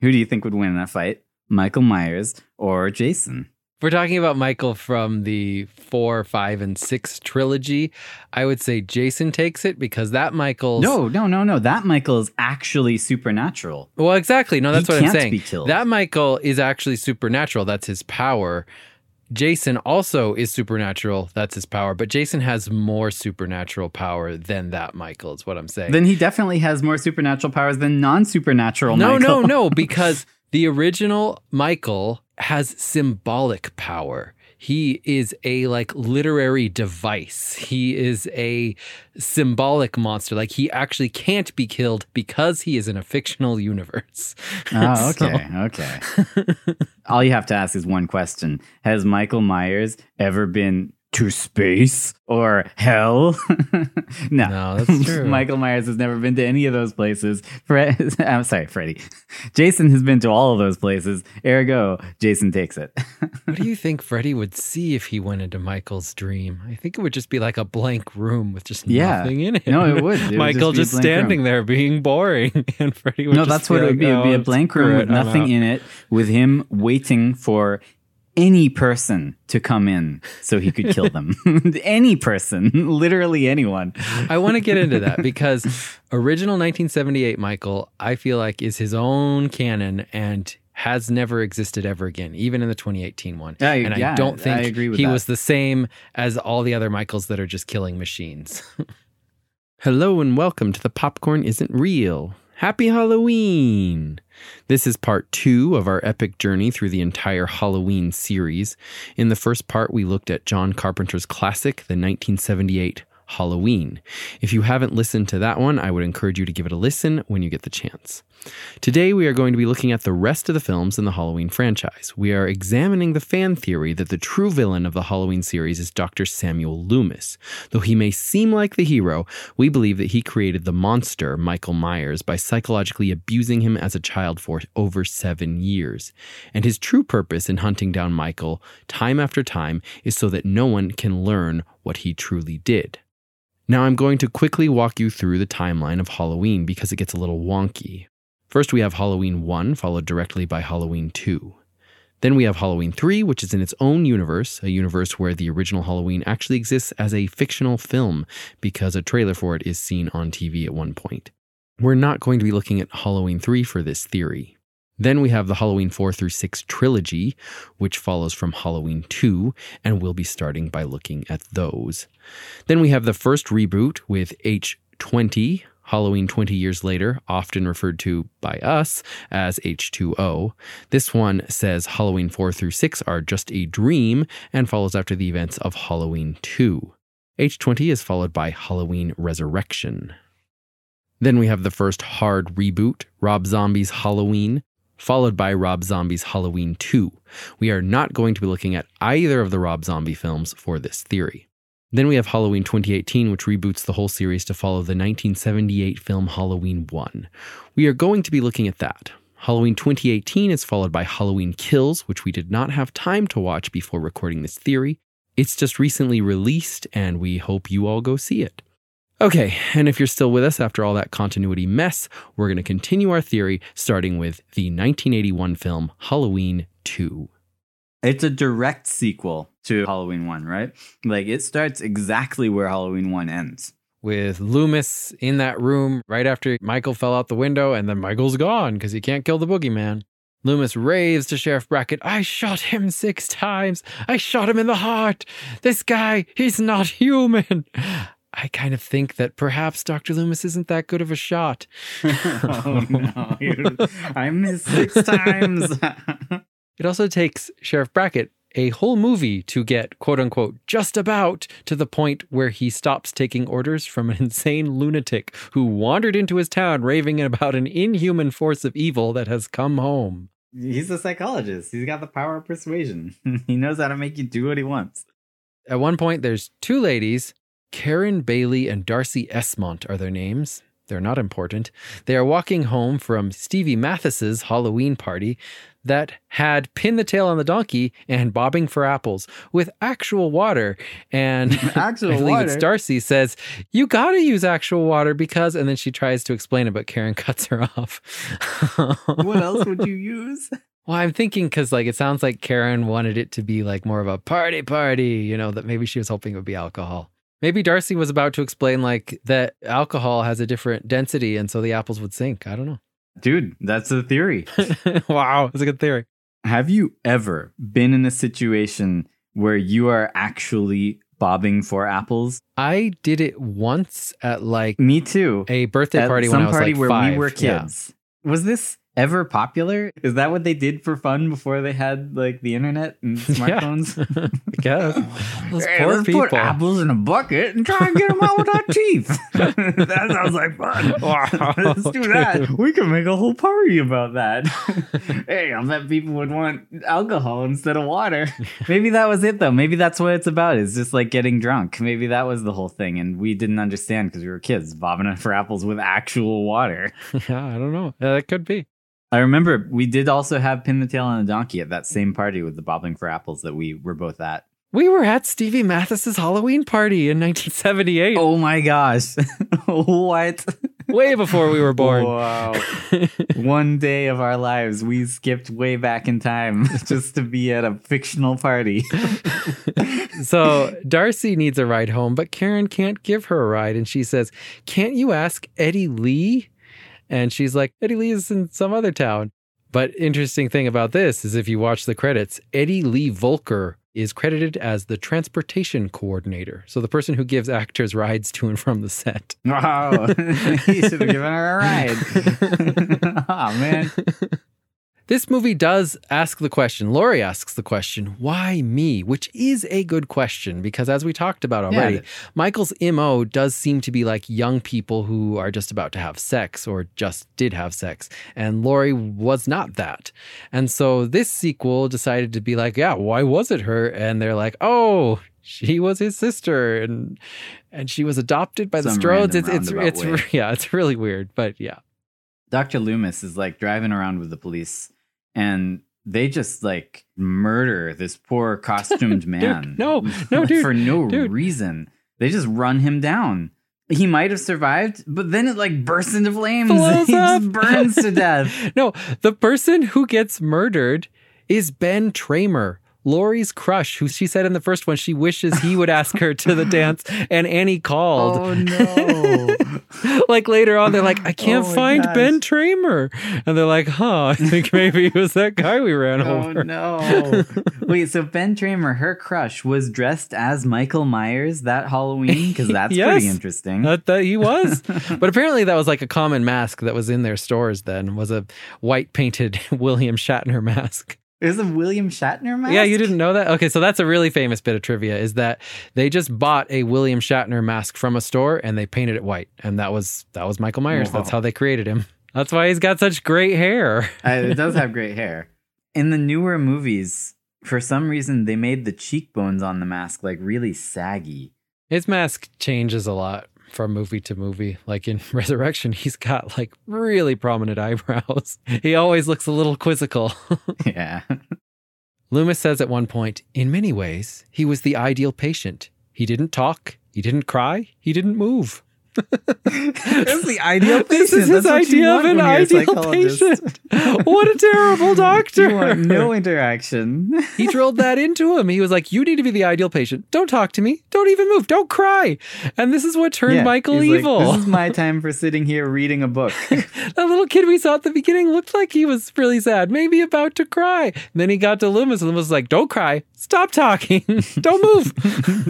Who do you think would win in a fight? Michael Myers or Jason? If we're talking about Michael from the four, five, and six trilogy, I would say Jason takes it because that Michael. No, no, no, no. That Michael is actually supernatural. Well, exactly. No, that's He what I'm saying. That Michael is actually supernatural. That's his power. Jason also is supernatural. That's his power. But Jason has more supernatural power than that Michael, is what I'm saying. Then he definitely has more supernatural powers than non-supernatural no, Michael. no, no, because the original Michael has symbolic power. He is a like literary device. He is a symbolic monster. Like he actually can't be killed because he is in a fictional universe. Oh, okay, okay. All you have to ask is one question: Has Michael Myers ever been to space or hell? no, No, that's true. Michael Myers has never been to any of those places. Fred, I'm sorry, Freddy. Jason has been to all of those places. Ergo, Jason takes it. what do you think Freddy would see if he went into Michael's dream? I think it would just be like a blank room with just Yeah. nothing in it. No, it would. It would Michael just just, blank standing room. there being boring, and Freddy would. no, just that's what it would be. It would be a "Oh, blank room with nothing in it, with him waiting for any person to come in so he could kill them. any person, literally anyone. I want to get into that because original 1978 Michael, I feel like is his own canon and has never existed ever again, even in the 2018 one. I- and yeah, I don't think I agree with he that. was the same as all the other Michaels that are just killing machines. Hello and welcome to the Popcorn Isn't Real. Happy Halloween! This is part two of our epic journey through the entire Halloween series. In the first part, we looked at John Carpenter's classic, the 1978 Halloween. If you haven't listened to that one, I would encourage you to give it a listen when you get the chance. Today, we are going to be looking at the rest of the films in the Halloween franchise. We are examining the fan theory that the true villain of the Halloween series is Dr. Samuel Loomis. Though he may seem like the hero, we believe that he created the monster, Michael Myers, by psychologically abusing him as a child for over seven years. And his true purpose in hunting down Michael, time after time, is so that no one can learn what he truly did. Now, I'm going to quickly walk you through the timeline of Halloween because it gets a little wonky. First, we have Halloween 1, followed directly by Halloween 2. Then we have Halloween 3, which is in its own universe, a universe where the original Halloween actually exists as a fictional film because a trailer for it is seen on TV at one point. We're not going to be looking at Halloween 3 for this theory. Then we have the Halloween 4 through 6 trilogy, which follows from Halloween 2, and we'll be starting by looking at those. Then we have the first reboot with H20, Halloween 20 years later, often referred to by us as H2O. This one says Halloween 4 through 6 are just a dream and follows after the events of Halloween 2. H20 is followed by Halloween Resurrection. Then we have the first hard reboot, Rob Zombie's Halloween, followed by Rob Zombie's Halloween 2. We are not going to be looking at either of the Rob Zombie films for this theory. Then we have Halloween 2018, which reboots the whole series to follow the 1978 film Halloween 1. We are going to be looking at that. Halloween 2018 is followed by Halloween Kills, which we did not have time to watch before recording this theory. It's just recently released, and we hope you all go see it. Okay, and if you're still with us after all that continuity mess, we're going to continue our theory starting with the 1981 film Halloween 2. It's a direct sequel to Halloween 1, right? Like it starts exactly where Halloween 1 ends. With Loomis in that room right after Michael fell out the window, and then Michael's gone because he can't kill the boogeyman. Loomis raves to Sheriff Brackett, I shot him six times. I shot him in the heart. This guy, he's not human. I kind of think that perhaps Dr. Loomis isn't that good of a shot. oh no. you- I missed six times. It also takes Sheriff Brackett a whole movie to get quote unquote just about to the point where he stops taking orders from an insane lunatic who wandered into his town raving about an inhuman force of evil that has come home. He's a psychologist. He's got the power of persuasion. he knows how to make you do what he wants. At one point, there's two ladies, Karen Bailey and Darcy Esmont are their names. They're not important. They are walking home from Stevie Mathis's Halloween party that had Pin the Tail on the Donkey and Bobbing for Apples with actual water. And Actual I believe water? it's Darcy says, You gotta use actual water because, and then she tries to explain it, but Karen cuts her off. what else would you use? Well, I'm thinking because like it sounds like Karen wanted it to be like more of a party party, you know, that maybe she was hoping it would be alcohol. Maybe Darcy was about to explain like that alcohol has a different density and so the apples would sink. I don't know. Dude, that's a theory. wow, that's a good theory. Have you ever been in a situation where you are actually bobbing for apples? I did it once at like Me too. a birthday At party some when I was party like where five. we were Yeah. kids. Was this ever popular? Is that what they did for fun before they had like the internet and Yeah. smartphones? I guess. Those Hey, poor let's people. put apples in a bucket and try and get them out with our teeth. that sounds like fun. Wow. Let's do that. We can make a whole party about that. hey, I bet people would want alcohol instead of water. Maybe that was it though. Maybe that's what it's about. It's just like getting drunk. Maybe that was the whole thing, and we didn't understand because we were kids bobbing for apples with actual water. yeah, I don't know. Yeah, that could be. I remember we did also have pin the tail on a donkey at that same party with the bobbing for apples that we were both at. We were at Stevie Mathis's Halloween party in 1978, Oh my gosh. what? way before we were born. Wow. One day of our lives, we skipped way back in time just to be at a fictional party. so Darcy needs a ride home, but Karen can't give her a ride. And she says, Can't you ask Eddie Lee? And she's like, Eddie Lee is in some other town. But interesting thing about this is if you watch the credits, Eddie Lee Volker is credited as the transportation coordinator. So the person who gives actors rides to and from the set. Wow. he should have given her a ride. oh, man. This movie does ask the question, Laurie asks the question, why me? Which is a good question because as we talked about already, Yeah. Michael's MO does seem to be like young people who are just about to have sex or just did have sex. And Laurie was not that. And so this sequel decided to be like, yeah, why was it her? And they're like, oh, she was his sister and and she was adopted by the Some Strodes. It's it's it's way. yeah, it's really weird, but yeah. Dr. Loomis is like driving around with the police and they just like murder this poor costumed man. no, no, dude, For no dude. reason. They just run him down. He might have survived, but then it like bursts into flames. He just burns to death. No, the person who gets murdered is Ben Tramer. Laurie's crush, who she said in the first one she wishes he would ask her to the dance, and Annie called. Oh no. like later on, they're like, I can't Oh find gosh. Ben Tramer. And they're like, huh, I think maybe it was that guy we ran Oh over. Oh no. Wait, so Ben Tramer, her crush, was dressed as Michael Myers that Halloween? Because that's Yes. pretty interesting. That, that he was. but apparently that was like a common mask that was in their stores then, was a white painted William Shatner mask. Is a William Shatner mask? Yeah, you didn't know that? Okay, so that's a really famous bit of trivia is that they just bought a William Shatner mask from a store and they painted it white. And that was that was Michael Myers. That's how they created him. That's why he's got such great hair. Uh, it does have great hair. In the newer movies, for some reason, they made the cheekbones on the mask like really saggy. His mask changes a lot from movie to movie. Like in Resurrection, he's got like really prominent eyebrows. He always looks a little quizzical. Yeah. Loomis says at one point, in many ways, he was the ideal patient. He didn't talk, he didn't cry, he didn't move. That's the ideal patient. This is his That's idea of an when you're a ideal patient. what a terrible doctor. No interaction. he drilled that into him. He was like, You need to be the ideal patient. Don't talk to me. Don't even move. Don't cry. And this is what turned Yeah, Michael he's like, evil. this is my time for sitting here reading a book. that little kid we saw at the beginning looked like he was really sad, maybe about to cry. And then he got to Loomis, and Loomis was like, Don't cry. Stop talking. Don't move.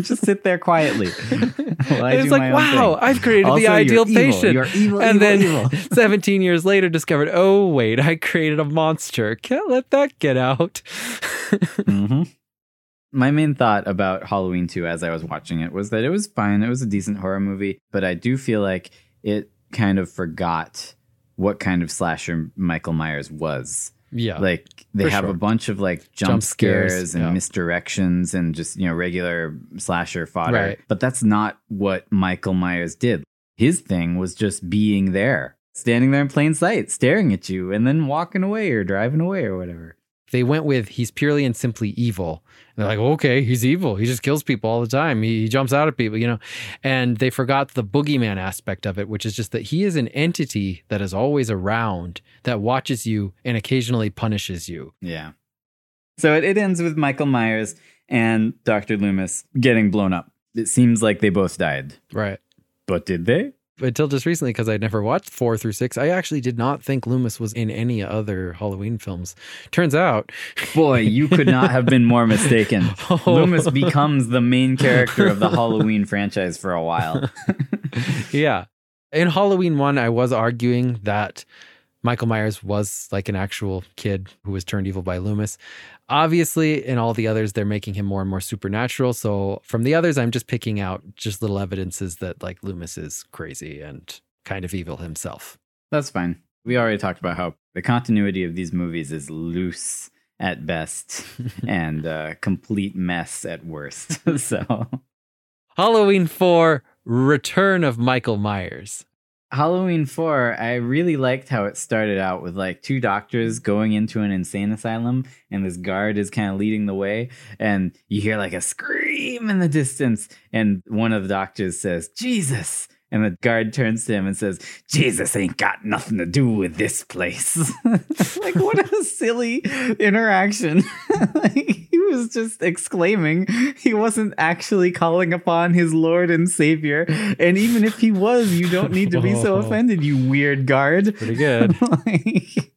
Just sit there quietly. it's like, wow. I've created Also, the ideal evil. patient. Evil, and evil, then evil. 17 years later, discovered, oh, wait, I created a monster. Can't let that get out. hmm My main thought about Halloween 2 as I was watching it was that it was fine. It was a decent horror movie, but I do feel like it kind of forgot what kind of slasher Michael Myers was. Yeah. Like they have sure. a bunch of like jump, Jump scares, scares, and yeah. misdirections and just, you know, regular slasher fodder. Right. But that's not what Michael Myers did. His thing was just being there, standing there in plain sight, staring at you, and then walking away or driving away or whatever. They went with he's purely and simply evil. They're like, okay, he's evil. He just kills people all the time. He, he jumps out at people, you know. And they forgot the boogeyman aspect of it, which is just that he is an entity that is always around, that watches you and occasionally punishes you. Yeah. So it, it ends with Michael Myers and Dr. Loomis getting blown up. It seems like they both died. Right. But did they? Until just recently, because I'd never watched four through six, I actually did not think Loomis was in any other Halloween films. Turns out, Boy, you could not have been more mistaken. Oh. Loomis becomes the main character of the Halloween franchise for a while. yeah. In Halloween 1, I was arguing that Michael Myers was like an actual kid who was turned evil by Loomis. Obviously, in all the others, they're making him more and more supernatural. So from the others, I'm just picking out just little evidences that like Loomis is crazy and kind of evil himself. That's fine. We already talked about how the continuity of these movies is loose at best and a complete mess at worst. so, Halloween 4 Return of Michael Myers. Halloween 4, I really liked how it started out with like two doctors going into an insane asylum, and this guard is kind of leading the way. And you hear like a scream in the distance, and one of the doctors says, Jesus. And the guard turns to him and says, Jesus ain't got nothing to do with this place. like, what a silly interaction. like, was just exclaiming. He wasn't actually calling upon his Lord and Savior. And even if he was, you don't need to be so offended, you weird guard. Pretty good. like,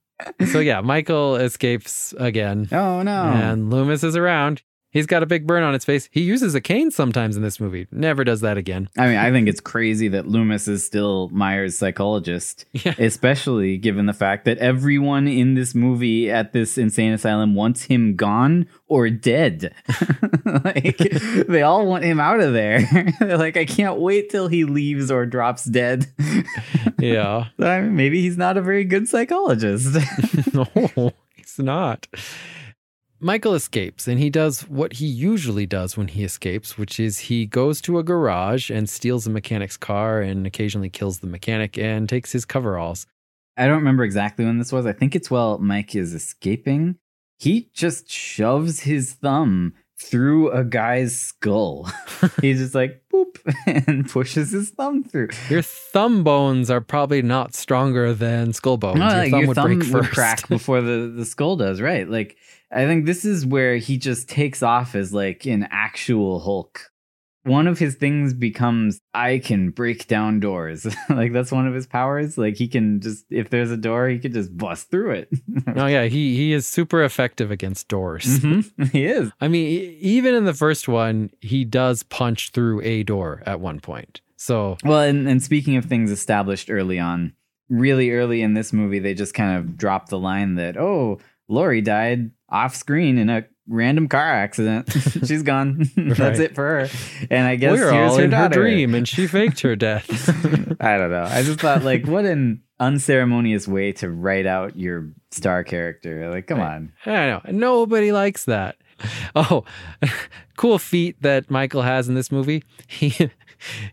so yeah, Michael escapes again. oh, no. And Loomis is around. He's got a big burn on his face. He uses a cane sometimes in this movie. Never does that again. I mean, I think it's crazy that Loomis is still Myers' psychologist, Yeah. especially given the fact that everyone in this movie at this insane asylum wants him gone or dead. like, they all want him out of there. They're like, I can't wait till he leaves or drops dead. Yeah. I mean, maybe he's not a very good psychologist. no, he's not. Michael escapes and he does what he usually does when he escapes, which is he goes to a garage and steals a mechanic's car and occasionally kills the mechanic and takes his coveralls. I don't remember exactly when this was. I think it's while Mike is escaping. He just shoves his thumb through a guy's skull. He's just like boop and pushes his thumb through. Your thumb bones are probably not stronger than skull bones. No, your like, thumb your would thumb break would first. crack before the, the skull does, right? Like I think this is where he just takes off as like an actual Hulk. One of his things becomes I can break down doors. like that's one of his powers. Like he can just if there's a door, he could just bust through it. oh yeah, he he is super effective against doors. Mhm, He is. I mean, even in the first one, he does punch through a door at one point. So Well, and, and speaking of things established early on, really early in this movie, they just kind of dropped the line that, oh, Laurie died off screen in a random car accident. She's gone. That's Right. it for her. And I guess we're here's all her in her daughter. dream, and she faked her death. I don't know. I just thought, like, what an unceremonious way to write out your star character. Like, come on. I know. Nobody likes that. Oh, cool feat that Michael has in this movie. He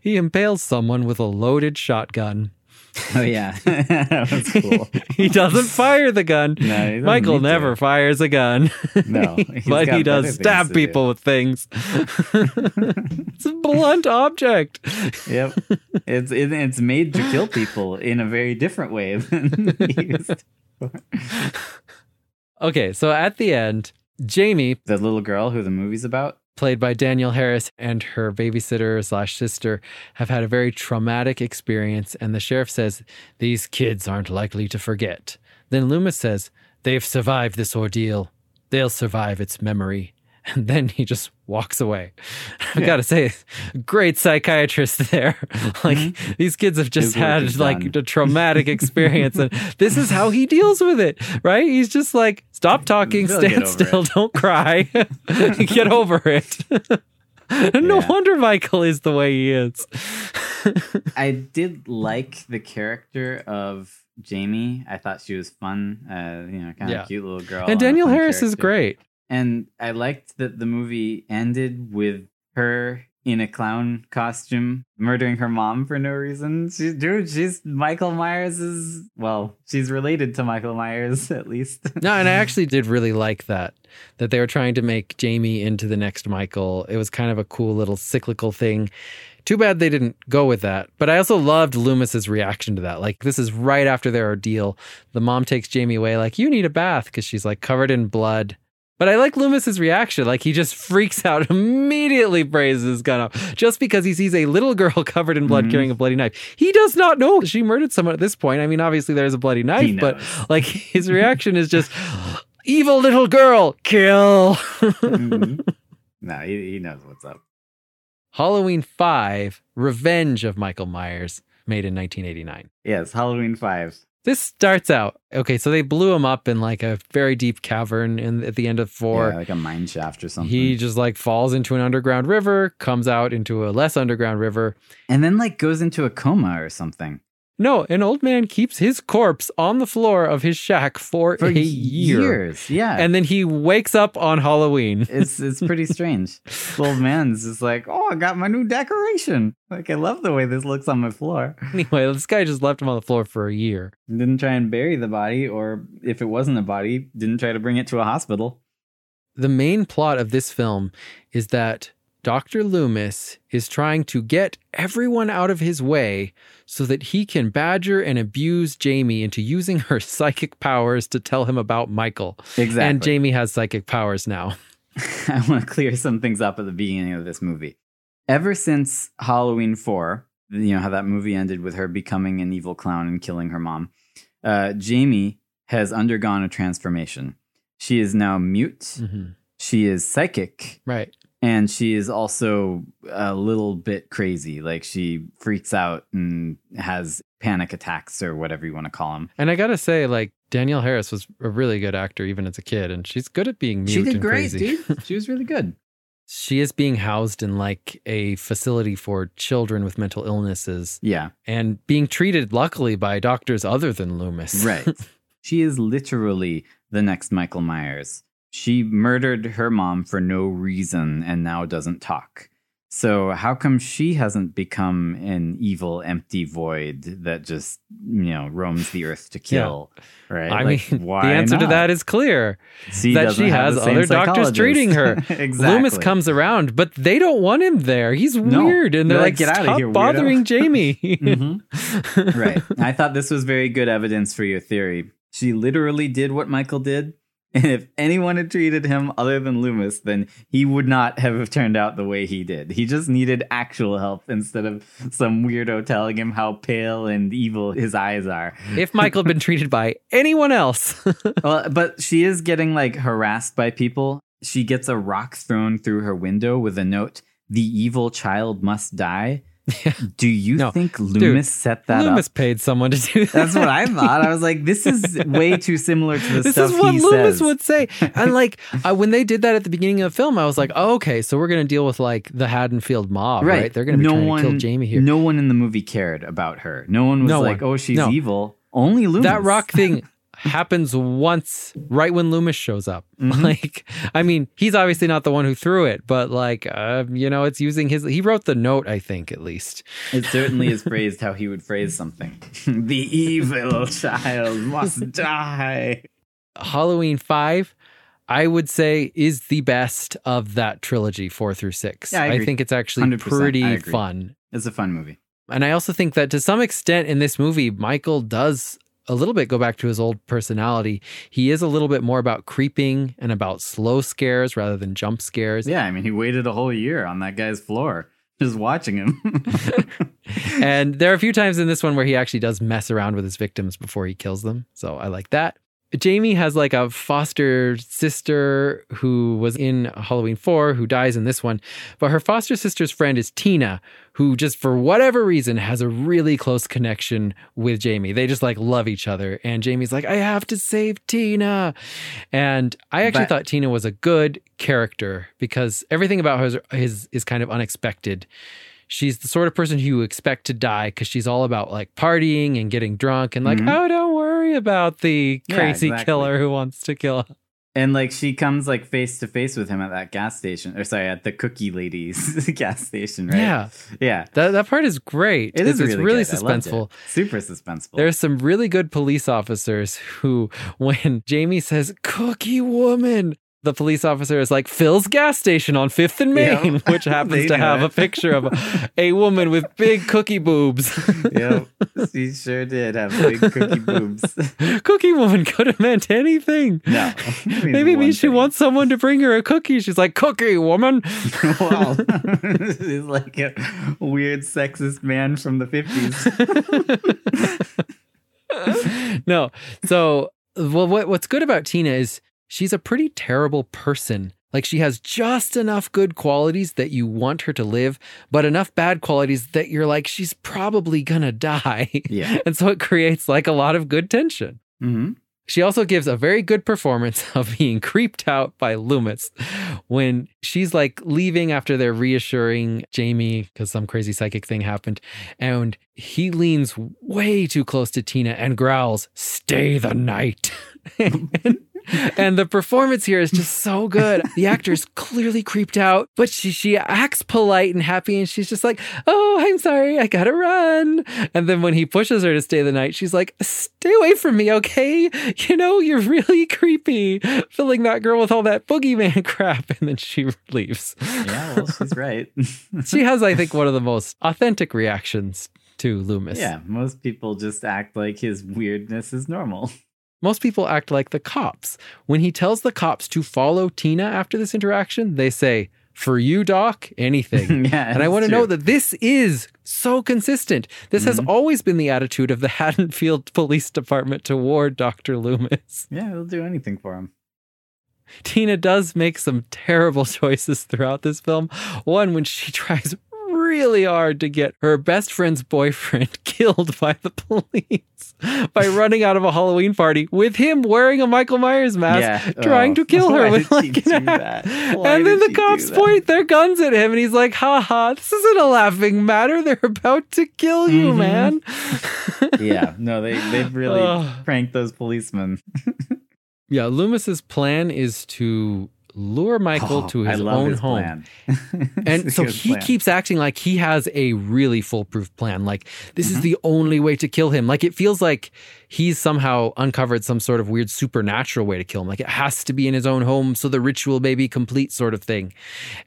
he impales someone with a loaded shotgun. Oh, yeah. that was cool. he doesn't fire the gun. No, he Michael need to. never fires a gun. No, but he does stab to do. people with things. it's a blunt object. Yep. It's it, it's made to kill people in a very different way than used. Okay, so at the end, Jamie, The little girl who the movie's about. Played by Danielle Harris, and her babysitter slash sister have had a very traumatic experience, and the sheriff says these kids aren't likely to forget. Then Loomis says they've survived this ordeal. They'll survive its memory. And then he just walks away. I Yeah. gotta say, great psychiatrist there. like these kids have just had like done. a traumatic experience, and this is how he deals with it, right? He's just like, stop talking, They'll stand still, it." don't cry, get over it. no Yeah. wonder Michael is the way he is. I did like the character of Jamie. I thought she was fun. Uh, you know, kind of Yeah. cute little girl. and Danielle fun Harris is great. And I liked that the movie ended with her in a clown costume, murdering her mom for no reason. She, dude, she's Michael Myers is well, she's related to Michael Myers at least. No, and I actually did really like that. That they were trying to make Jamie into the next Michael. It was kind of a cool little cyclical thing. Too bad they didn't go with that. But I also loved Loomis's reaction to that. Like this is right after their ordeal. The mom takes Jamie away, like, you need a bath, because she's like covered in blood. But I like Loomis's reaction. Like he just freaks out, immediately braises his gun up just because he sees a little girl covered in blood Mhm. carrying a bloody knife. He does not know she murdered someone at this point. I mean, obviously there's a bloody knife, but like his reaction is just evil little girl, kill. Mhm. no, he, he knows what's up. Halloween 5, Revenge of Michael Myers, made in 1989. Yes, Halloween five. This starts out okay. So they blew him up in like a very deep cavern in, at the end of four. yeah, like a mine shaft or something. He just like falls into an underground river, comes out into a less underground river. and then like goes into a coma or something No, an old man keeps his corpse on the floor of his shack for, for a year. years. Yeah, And then he wakes up on Halloween. it's it's pretty strange. This old man's just like, oh, I got my new decoration. Like, I love the way this looks on my floor. Anyway, this guy just left him on the floor for a year. Didn't try and bury the body, or if it wasn't a body, didn't try to bring it to a hospital. The main plot of this film is that Dr. Loomis is trying to get everyone out of his way so that he can badger and abuse Jamie into using her psychic powers to tell him about Michael. Exactly. And Jamie has psychic powers now. I want to clear some things up at the beginning of this movie. Ever since Halloween 4, you know how that movie ended with her becoming an evil clown and killing her mom, uh, Jamie has undergone a transformation. She is now mute, Mhm. she is psychic, Right. And she is also a little bit crazy. Like she freaks out and has panic attacks or whatever you want to call them. And I gotta say, like, Danielle Harris was a really good actor even as a kid, and she's good at being mute She did and great, crazy. dude. She was really good. She is being housed in like a facility for children with mental illnesses Yeah. and being treated luckily by doctors other than Loomis. Right. she is literally the next Michael Myers. She murdered her mom for no reason and now doesn't talk. So how come she hasn't become an evil, empty void that just you know roams the earth to kill? Right? I Like, mean, why the answer to that is clear. She that she has other doctors treating her. exactly. Loomis comes around, but they don't want him there. He's No. weird, and they're, They're like, like, "Get out of here, bothering Jamie." Mhm. right. I thought this was very good evidence for your theory. She literally did what Michael did. And if anyone had treated him other than Loomis, then he would not have turned out the way he did. He just needed actual help instead of some weirdo telling him how pale and evil his eyes are. if Michael had been treated by anyone else, Well, but she is getting like harassed by people. She gets a rock thrown through her window with a note, The evil child must die. Do you No. think Loomis set that Loomis up? Loomis paid someone to do that. That's what I thought. I was like, this is way too similar to the this stuff This is what Loomis says. would say. And like uh, when they did that at the beginning of the film, I was like, oh, okay, so we're gonna deal with like the Haddonfield mob, right? They're gonna be no trying one, to kill Jamie here. No one in the movie cared about her. No one was No like, one. oh, she's No. evil. Only Loomis. that rock thing happens once right when Loomis shows up. Mhm. Like, I mean, he's obviously not the one who threw it, but like, uh, you know, it's using his. He wrote the note, I think, at least. It certainly is phrased how he would phrase something. the evil child must die. Halloween Five, I would say, is the best of that trilogy, four through six. Yeah, I agree. think it's actually pretty fun. It's a fun movie. And I also think that to some extent in this movie, Michael does a little bit go back to his old personality. He is a little bit more about creeping and about slow scares rather than jump scares. Yeah, I mean, he waited a whole year on that guy's floor just watching him. and there are a few times in this one where he actually does mess around with his victims before he kills them. So I like that. Jamie has like a foster sister who was in Halloween 4 who dies in this one. But her foster sister's friend is Tina, who just for whatever reason has a really close connection with Jamie. They just like love each other. And Jamie's like, I have to save Tina. And I actually But- thought Tina was a good character because everything about her is, is, is kind of unexpected she's the sort of person who you expect to die because she's all about like partying and getting drunk and like, Mhm. oh, don't worry about the Yeah, crazy exactly. killer who wants to kill. And like she comes like face to face with him at that gas station, or sorry, at the cookie lady's gas station, right? Yeah. yeah. That that part is great. It is it's, really, really good. I loved it. suspenseful. super suspenseful. There's some really good police officers who, when Jamie says "cookie woman," the police officer is like Phil's gas station on Fifth and. Main, which happens to have it. a picture of a, woman with big cookie boobs. yep, she sure did have big cookie boobs. cookie woman could have meant anything. No, Maybe it means she wants someone to bring her a cookie. She's like, "Cookie woman." wow, he's like a weird sexist man from the fifties. no. So, well, what, what's good about Tina is she's a pretty terrible person. Like, she has just enough good qualities that you want her to live, but enough bad qualities that you're like, she's probably gonna die. Yeah. And so it creates like a lot of good tension. hmm She also gives a very good performance of being creeped out by Loomis when she's like leaving after they're reassuring Jamie because some crazy psychic thing happened. And he leans way too close to Tina and growls, Stay the night. and, and the performance here is just so good. The actor's clearly creeped out, but she, she acts polite and happy. And she's just like, Oh, I'm sorry. I gotta run. And then when he pushes her to stay the night, she's like, Stay away from me, okay? You know, you're really creepy, filling that girl with all that boogeyman crap. And then she leaves. Yeah, well, she's right. She has, I think, one of the most authentic reactions to Loomis. yeah, most people just act like his weirdness is normal. Most people act like the cops. When he tells the cops to follow Tina after this interaction, they say, For you, Doc, anything. yeah, And I want to know that this is so consistent. This has Mhm. always been the attitude of the Haddonfield Police Department toward Dr. Loomis. Yeah, they'll do anything for him. Tina does make some terrible choices throughout this film. One, when she tries really hard to get her best friend's boyfriend killed by the police by running out of a Halloween party with him wearing a Michael Myers mask, Yeah. trying Oh, to kill her why with like an that? axe. And then the cops point their guns at him and he's like, ha ha, this isn't a laughing matter. They're about to kill you, Mhm. man. yeah, no, they they've really Ugh. pranked those policemen. Yeah, Loomis's plan is to lure Michael Oh, to his own his home. And so he plan. keeps acting like he has a really foolproof plan. Like, this is Mhm. the only way to kill him. Like, it feels like he's somehow uncovered some sort of weird supernatural way to kill him. Like, it has to be in his own home so the ritual may be complete, sort of thing.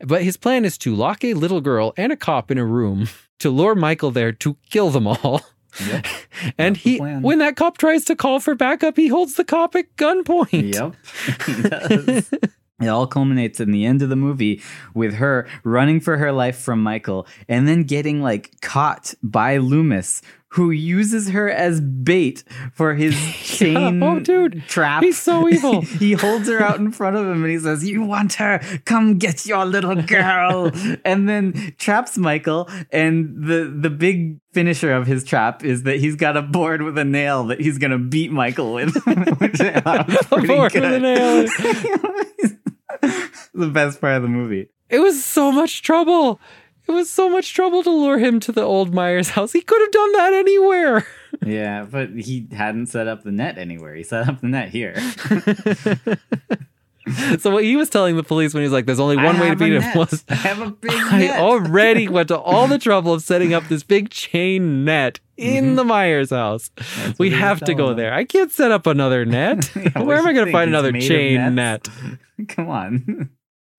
But his plan is to lock a little girl and a cop in a room to lure Michael there to kill them all. Yep. And That's he, when that cop tries to call for backup, he holds the cop at gunpoint. Yep. It all culminates in the end of the movie with her running for her life from Michael and then getting like caught by Loomis, who uses her as bait for his chain Oh, dude. trap. He's so evil. he holds her out in front of him and he says, You want her? Come get your little girl. and then traps Michael. And the, the big finisher of his trap is that he's got a board with a nail that he's going to beat Michael with. which I uh, A board with a nail. The best part of the movie. It was so much trouble. It was so much trouble to lure him to the old Myers house. He could have done that anywhere. Yeah, but he hadn't set up the net anywhere. He set up the net here. so what he was telling the police when he was like, "There's only I one way to beat him," was I have a big I net. already went to all the trouble of setting up this big chain net in Mhm. the Myers house. That's we what he was have to go them. there. I can't set up another net. Yeah, Where am I going to find another chain net? Come on.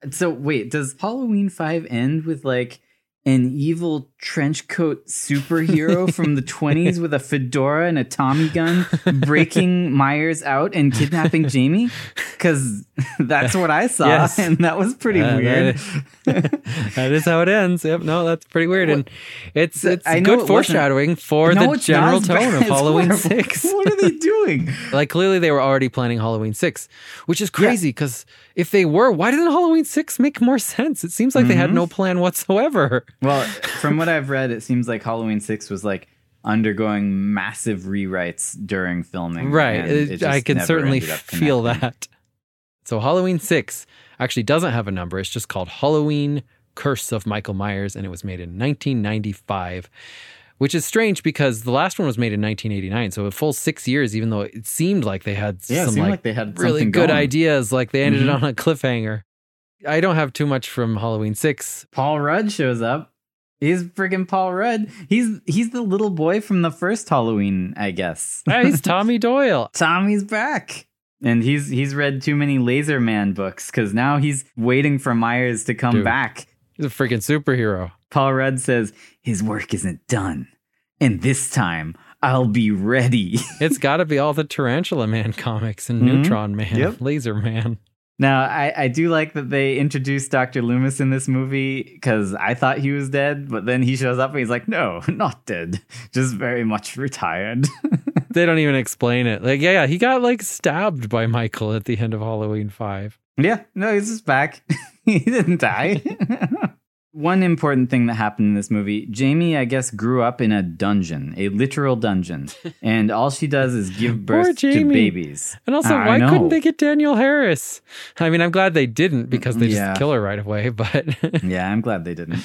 So wait, does Halloween 5 end with like an evil trench coat superhero from the 20s with a fedora and a Tommy gun breaking Myers out and kidnapping Jamie? Cuz that's what I saw Yes. and that was pretty Uh, weird. that is how it ends. Yep. No, that's pretty weird, and it's it's it good wasn't- foreshadowing for No, the general tone of Halloween horrible. Six. what are they doing? Like clearly they were already planning Halloween 6, which is crazy because if they were, why didn't Halloween 6 make more sense? It seems like they had Mhm. no plan whatsoever. Well, from what I've read, it seems like Halloween 6 was like undergoing massive rewrites during filming. Right. It- it I can certainly feel that. So Halloween 6 actually doesn't have a number. It's just called Halloween Curse of Michael Myers and it was made in 1995 which is strange because the last one was made in 1989. So a full six years, even though it seemed like they had Yeah, some like, like they had really good going. ideas. Like they ended Mhm. on a cliffhanger. I don't have too much from Halloween 6. Paul Rudd shows up. He's freaking Paul Rudd. He's he's the little boy from the first Halloween, I guess. Hey, he's Tommy Doyle. Tommy's back. And he's he's read too many Laser Man books because now he's waiting for Myers to come Dude. back. He's a freaking superhero. Paul Rudd says his work isn't done. And this time I'll be ready. It's got to be all the Tarantula Man comics and Mhm. Neutron Man, Yep. Laser Man. Now, I, I do like that they introduced Dr. Loomis in this movie because I thought he was dead, but then he shows up and he's like, no, not dead, just very much retired. They don't even explain it. Like, yeah, yeah, he got like stabbed by Michael at the end of Halloween 5. yeah, no, he's just back. he didn't die. One important thing that happened in this movie Jamie, I guess, grew up in a dungeon, a literal dungeon, and all she does is give birth to babies. And also, I why know. couldn't they get Danielle Harris? I mean, I'm glad they didn't because they Yeah. just kill her right away, but Yeah, I'm glad they didn't.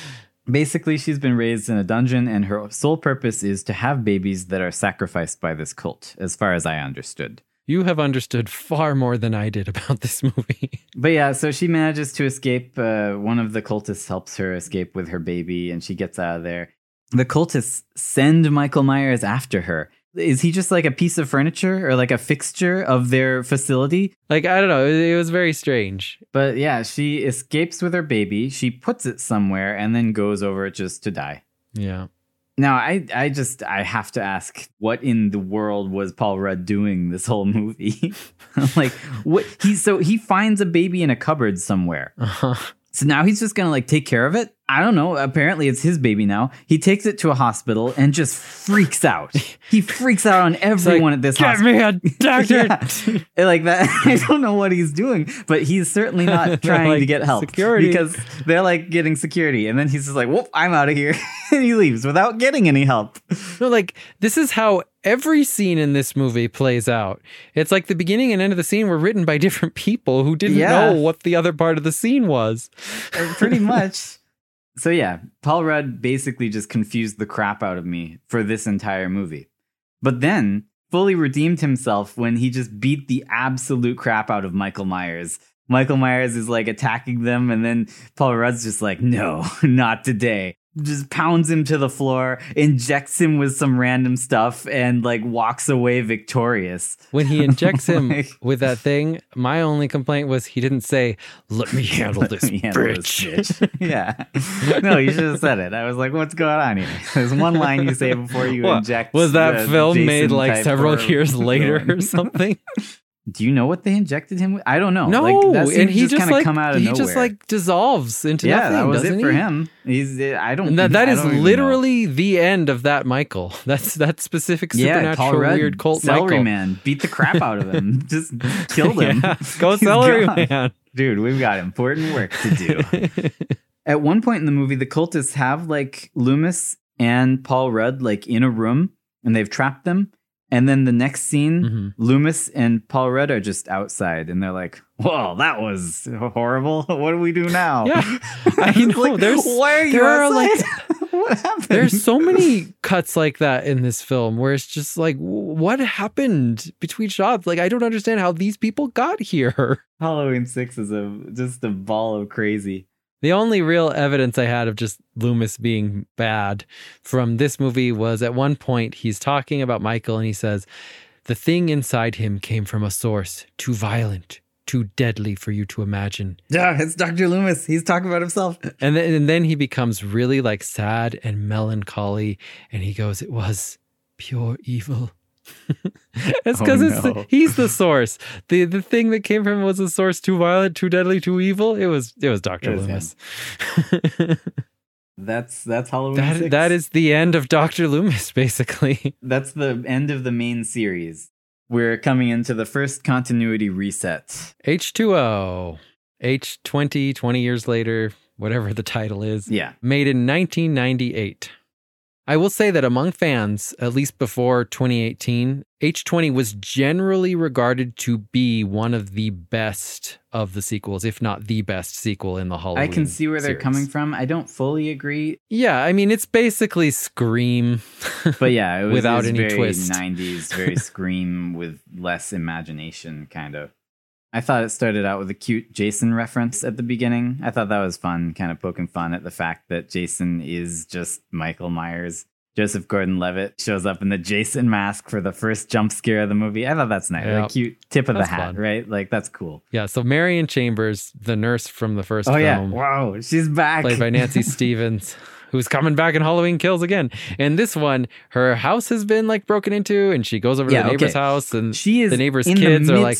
Basically, she's been raised in a dungeon, and her sole purpose is to have babies that are sacrificed by this cult, as far as I understood. You have understood far more than I did about this movie. But yeah, so she manages to escape. Uh, one of the cultists helps her escape with her baby, and she gets out of there. The cultists send Michael Myers after her. Is he just like a piece of furniture or like a fixture of their facility? like, I don't know. It, was very strange. But yeah, she escapes with her baby. She puts it somewhere and then goes over it just to die. Yeah. Now, I, I just, I have to ask, what in the world was Paul Rudd doing this whole movie? like, what he, so he finds a baby in a cupboard somewhere. Uh-huh. So now he's just gonna like take care of it. I don't know. Apparently, it's his baby now. He takes it to a hospital and just freaks out. He freaks out on It's like, everyone at this Get hospital. me a doctor. Yeah. like that. I don't know what he's doing, but he's certainly not trying to get help "Security." because they're like getting security, and then he's just like, "Whoop, I'm out of here," and he leaves without getting any help. No, like this is how every scene in this movie plays out. It's like the beginning and end of the scene were written by different people who didn't Yeah. know what the other part of the scene was. Uh, pretty much. So yeah, Paul Rudd basically just confused the crap out of me for this entire movie. But then fully redeemed himself when he just beat the absolute crap out of Michael Myers. Michael Myers is like attacking them and then Paul Rudd's just like, "No, not today." Just pounds him to the floor, injects him with some random stuff and like walks away victorious. When he injects him Like- with that thing, my only complaint was he didn't say, "Let me handle Let this me handle this bitch." bitch. yeah. No, you should have said it. I was like, what's going on here? There's one line you say before you What, inject. was that film made like several years later or something? Do you know what they injected him with? I don't know. no, like, and he just, just kind of like come out of he nowhere. just like dissolves into yeah, nothing. that was it for he? him. He's. Uh, I don't. That, that I is don't literally the end of that Michael. That's that specific yeah. Paul supernatural weird cult Celery Michael. Man beat the crap out of him. just killed him. Yeah, go celery man. Dude, we've got important work to do. At one point in the movie, the cultists have like Loomis and Paul Rudd like in a room and they've trapped them. And then the next scene, Mhm. Loomis and Paul Rudd are just outside and they're like, Whoa, that was horrible. What do we do now? Yeah, I know, like, there's- Why are you there are, like- what happened? There's so many cuts like that in this film where it's just like, what happened between shots? Like, I don't understand how these people got here. Halloween 6 is a just a ball of crazy. The only real evidence I had of just Loomis being bad from this movie was at one point he's talking about Michael and he says, The thing inside him came from a source too violent, too deadly for you to imagine. Yeah, it's Dr. Loomis. He's talking about himself. And then, and then he becomes really like sad and melancholy and he goes, It was pure evil. it's Oh, because it's no. the, he's the source. The the thing that came from him was a source too violent, too deadly, too evil. It was it was Dr. It was him. Loomis. That's that's Halloween That 6. that is the end of Doctor Loomis, basically. that's the end of the main series. We're coming into the first continuity reset. H two O, H 20, 20 years later, whatever the title is, Yeah. made in nineteen ninety eight. I will say that among fans, at least before 2018, H20 was generally regarded to be one of the best of the sequels, if not the best sequel in the Halloween. I can see where they're series. coming from. I don't fully agree, Yeah, I mean it's basically Scream. but yeah, it was, Without any very twist. 90s, very scream with less imagination, kind of. I thought it started out with a cute Jason reference at the beginning. I thought that was fun, kind of poking fun at the fact that Jason is just Michael Myers. Joseph Gordon Levitt shows up in the Jason mask for the first jump scare of the movie. I thought that's nice. A cute tip of the hat, fun. right? Like, that's cool. yeah, so Marion Chambers, the nurse from the first Oh, film, yeah. Whoa, she's back. played by Nancy Stephens, who's coming back in Halloween Kills again. And this one, her house has been like broken into, and she goes over Yeah, to the neighbor's okay. house, and she is the neighbor's kids are like,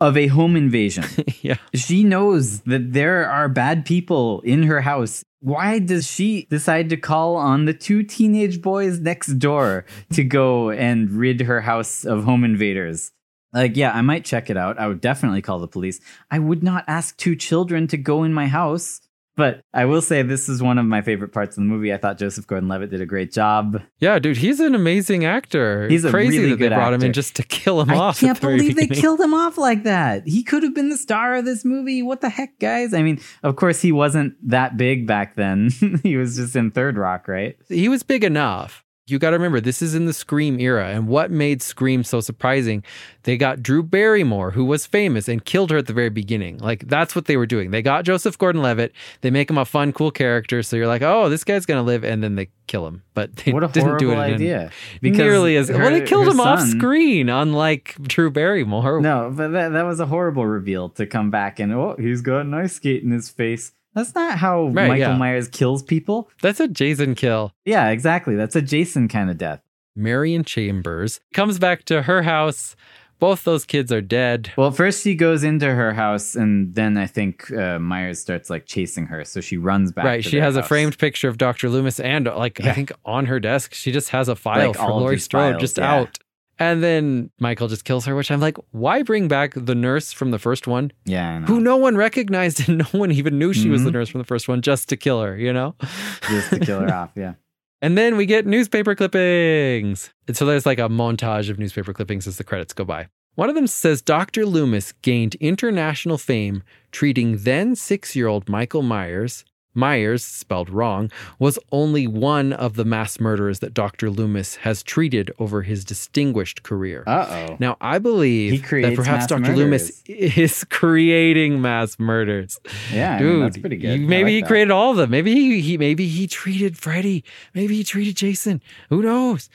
of a home invasion. yeah, she knows that there are bad people in her house. Why does she decide to call on the two teenage boys next door to go and rid her house of home invaders? Like, yeah, I might check it out. I would definitely call the police. I would not ask two children to go in my house. But I will say this is one of my favorite parts of the movie. I thought Joseph Gordon-Levitt did a great job. yeah, dude, he's an amazing actor. He's crazy really that they brought him in just to kill him I off. I can't the believe they killed him off like that. He could have been the star of this movie. What the heck, guys? I mean, of course, he wasn't that big back then. he was just in Third Rock, right? he was big enough. You got to remember, this is in the Scream era. And what made Scream so surprising? They got Drew Barrymore, who was famous, and killed her at the very beginning. Like, that's what they were doing. They got Joseph Gordon Levitt. They make him a fun, cool character. So you're like, oh, this guy's going to live. And then they kill him. But they didn't do it idea. nearly as well. They killed her him off screen, unlike Drew Barrymore. No, but that, that was a horrible reveal to come back and, oh, he's got an ice skate in his face. That's not how Right, Michael yeah. Myers kills people. That's a Jason kill. Yeah, exactly. That's a Jason kind of death. Marion Chambers comes back to her house. Both those kids are dead. Well, first she goes into her house, and then I think uh, Myers starts like chasing her. So she runs back. right. She has a framed picture of Dr. Loomis and like I think on her desk, she just has a file Like, for Laurie Strode files, just yeah. out. And then Michael just kills her, which I'm like, why bring back the nurse from the first one, Yeah, I know. who no one recognized and no one even knew she was the Mhm. nurse from the first one, just to kill her, you know? just to kill her off. Yeah. And then we get newspaper clippings. And so there's like a montage of newspaper clippings as the credits go by. One of them says Dr. Loomis gained international fame treating then six year old Michael Myers. Myers, spelled wrong, was only one of the mass murderers that Dr. Loomis has treated over his distinguished career. Uh oh. now, I believe that perhaps Dr. Loomis is creating mass murders. Yeah, I Dude, mean, that's pretty good. he- maybe like he that. created all of them. Maybe he, he maybe he treated Freddy. Maybe he treated Jason. Who knows?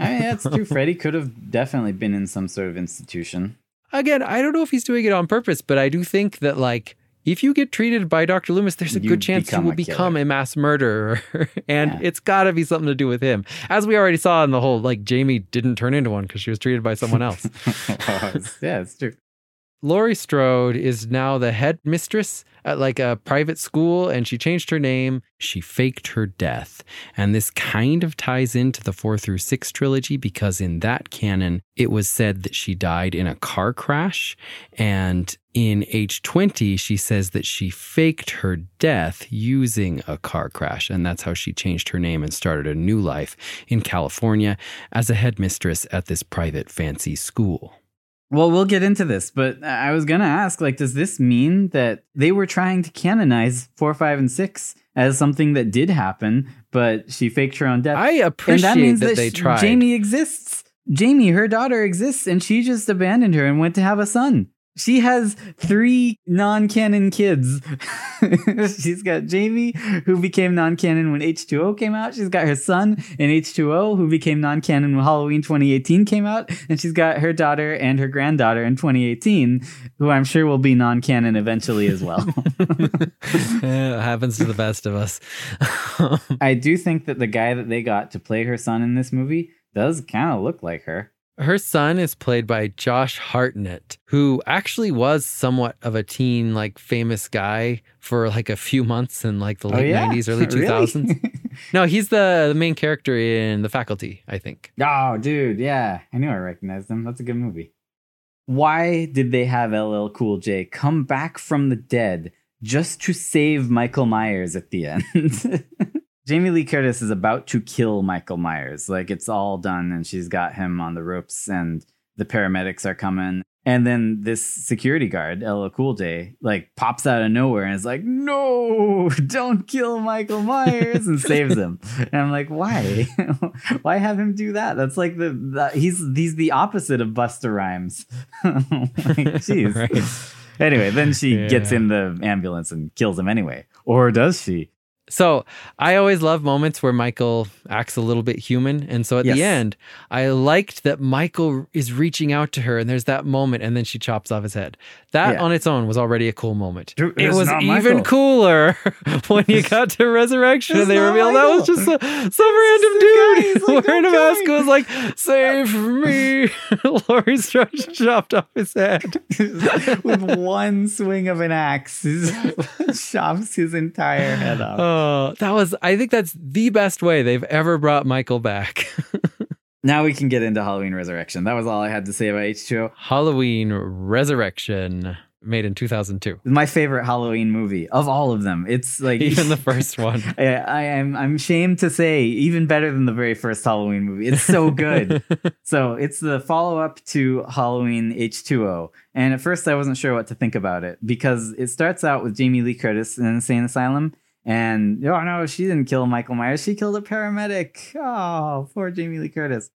I mean, that's true. Freddy could have definitely been in some sort of institution. Again, I don't know if he's doing it on purpose, but I do think that like if you get treated by Dr. Loomis, there's a You good chance you will a become killer. a mass murderer. and Yeah. it's got to be something to do with him. As we already saw in the whole like Jamie didn't turn into one because she was treated by someone else. yeah, it's true. Laurie Strode is now the headmistress at like a private school and she changed her name. She faked her death. And this kind of ties into the 4 through 6 trilogy because in that canon it was said that she died in a car crash and in H20 she says that she faked her death using a car crash and that's how she changed her name and started a new life in California as a headmistress at this private fancy school. Well, we'll get into this, but I was gonna ask, like, does this mean that they were trying to canonize four, five, and six as something that did happen, but she faked her own death? I appreciate and that means that, that, they tried. Jamie exists. Jamie, her daughter exists, and she just abandoned her and went to have a son. She has three non-canon kids. She's got Jamie, who became non-canon when H2O came out. She's got her son in H2O, who became non-canon when Halloween 2018 came out, and she's got her daughter and her granddaughter in 2018, who I'm sure will be non-canon eventually as well. Yeah, it happens to the best of us. I do think that the guy that they got to play her son in this movie does kind of look like her. Her son is played by Josh Hartnett, who actually was somewhat of a teen, like famous guy for like a few months in like the Oh, late yeah? 90s, early Really? 2000s. no, he's the, the main character in The Faculty, I think. Oh, dude, yeah. I knew I recognized him. That's a good movie. Why did they have LL Cool J come back from the dead just to save Michael Myers at the end? Jamie Lee Curtis is about to kill Michael Myers. Like it's all done and she's got him on the ropes and the paramedics are coming. And then this security guard, LL Cool J, like pops out of nowhere and is like, "No, don't kill Michael Myers!" and saves him. And I'm like, "Why? Why have him do that? That's like the, the he's he's the opposite of Busta Rhymes." like, jeez. Right. Anyway, then she gets in the ambulance and kills him anyway, or does she? So I always love moments where Michael acts a little bit human. And so at the end, I liked that Michael is reaching out to her and there's that moment and then she chops off his head. That Yeah. on its own was already a cool moment. Dude, it it's was even Michael. cooler when you got to Resurrection and they not revealed that was just a, some random Some dude like, wearing a mask who was like, save me. Laurie Strode chopped off his head. with one swing of an axe, chops his entire head off. Oh, Oh, that was, I think that's the best way they've ever brought Michael back. Now we can get into Halloween Resurrection. That was all I had to say about H2O. Halloween Resurrection, made in 2002. My favorite Halloween movie of all of them. It's like Even the first one. I, I am I'm ashamed to say even better than the very first Halloween movie. It's so good. so it's the follow up to Halloween H2O. And at first I wasn't sure what to think about it because it starts out with Jamie Lee Curtis in an insane asylum. And oh no, she didn't kill Michael Myers. She killed a paramedic. Oh, poor Jamie Lee Curtis.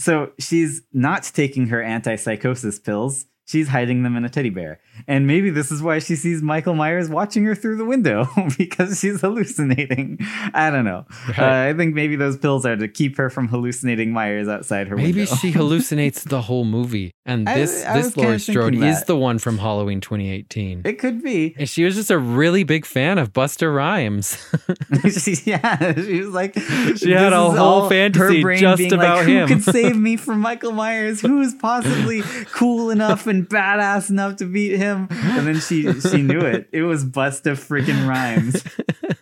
So she's not taking her antipsychosis pills. She's hiding them in a teddy bear. And maybe this is why she sees Michael Myers watching her through the window because she's hallucinating. I don't know. Right. Uh, I think maybe those pills are to keep her from hallucinating Myers outside her Maybe window. she hallucinates the whole movie. And this I was this Laurie Strode is the one from Halloween 2018. it could be. and she was just a really big fan of Busta Rhymes. she, yeah, she was like, She had a whole fantasy just about Who him." could save me from Michael Myers? Who's possibly cool enough and badass enough to beat him? And then she she knew it. It was Busta freaking Rhymes.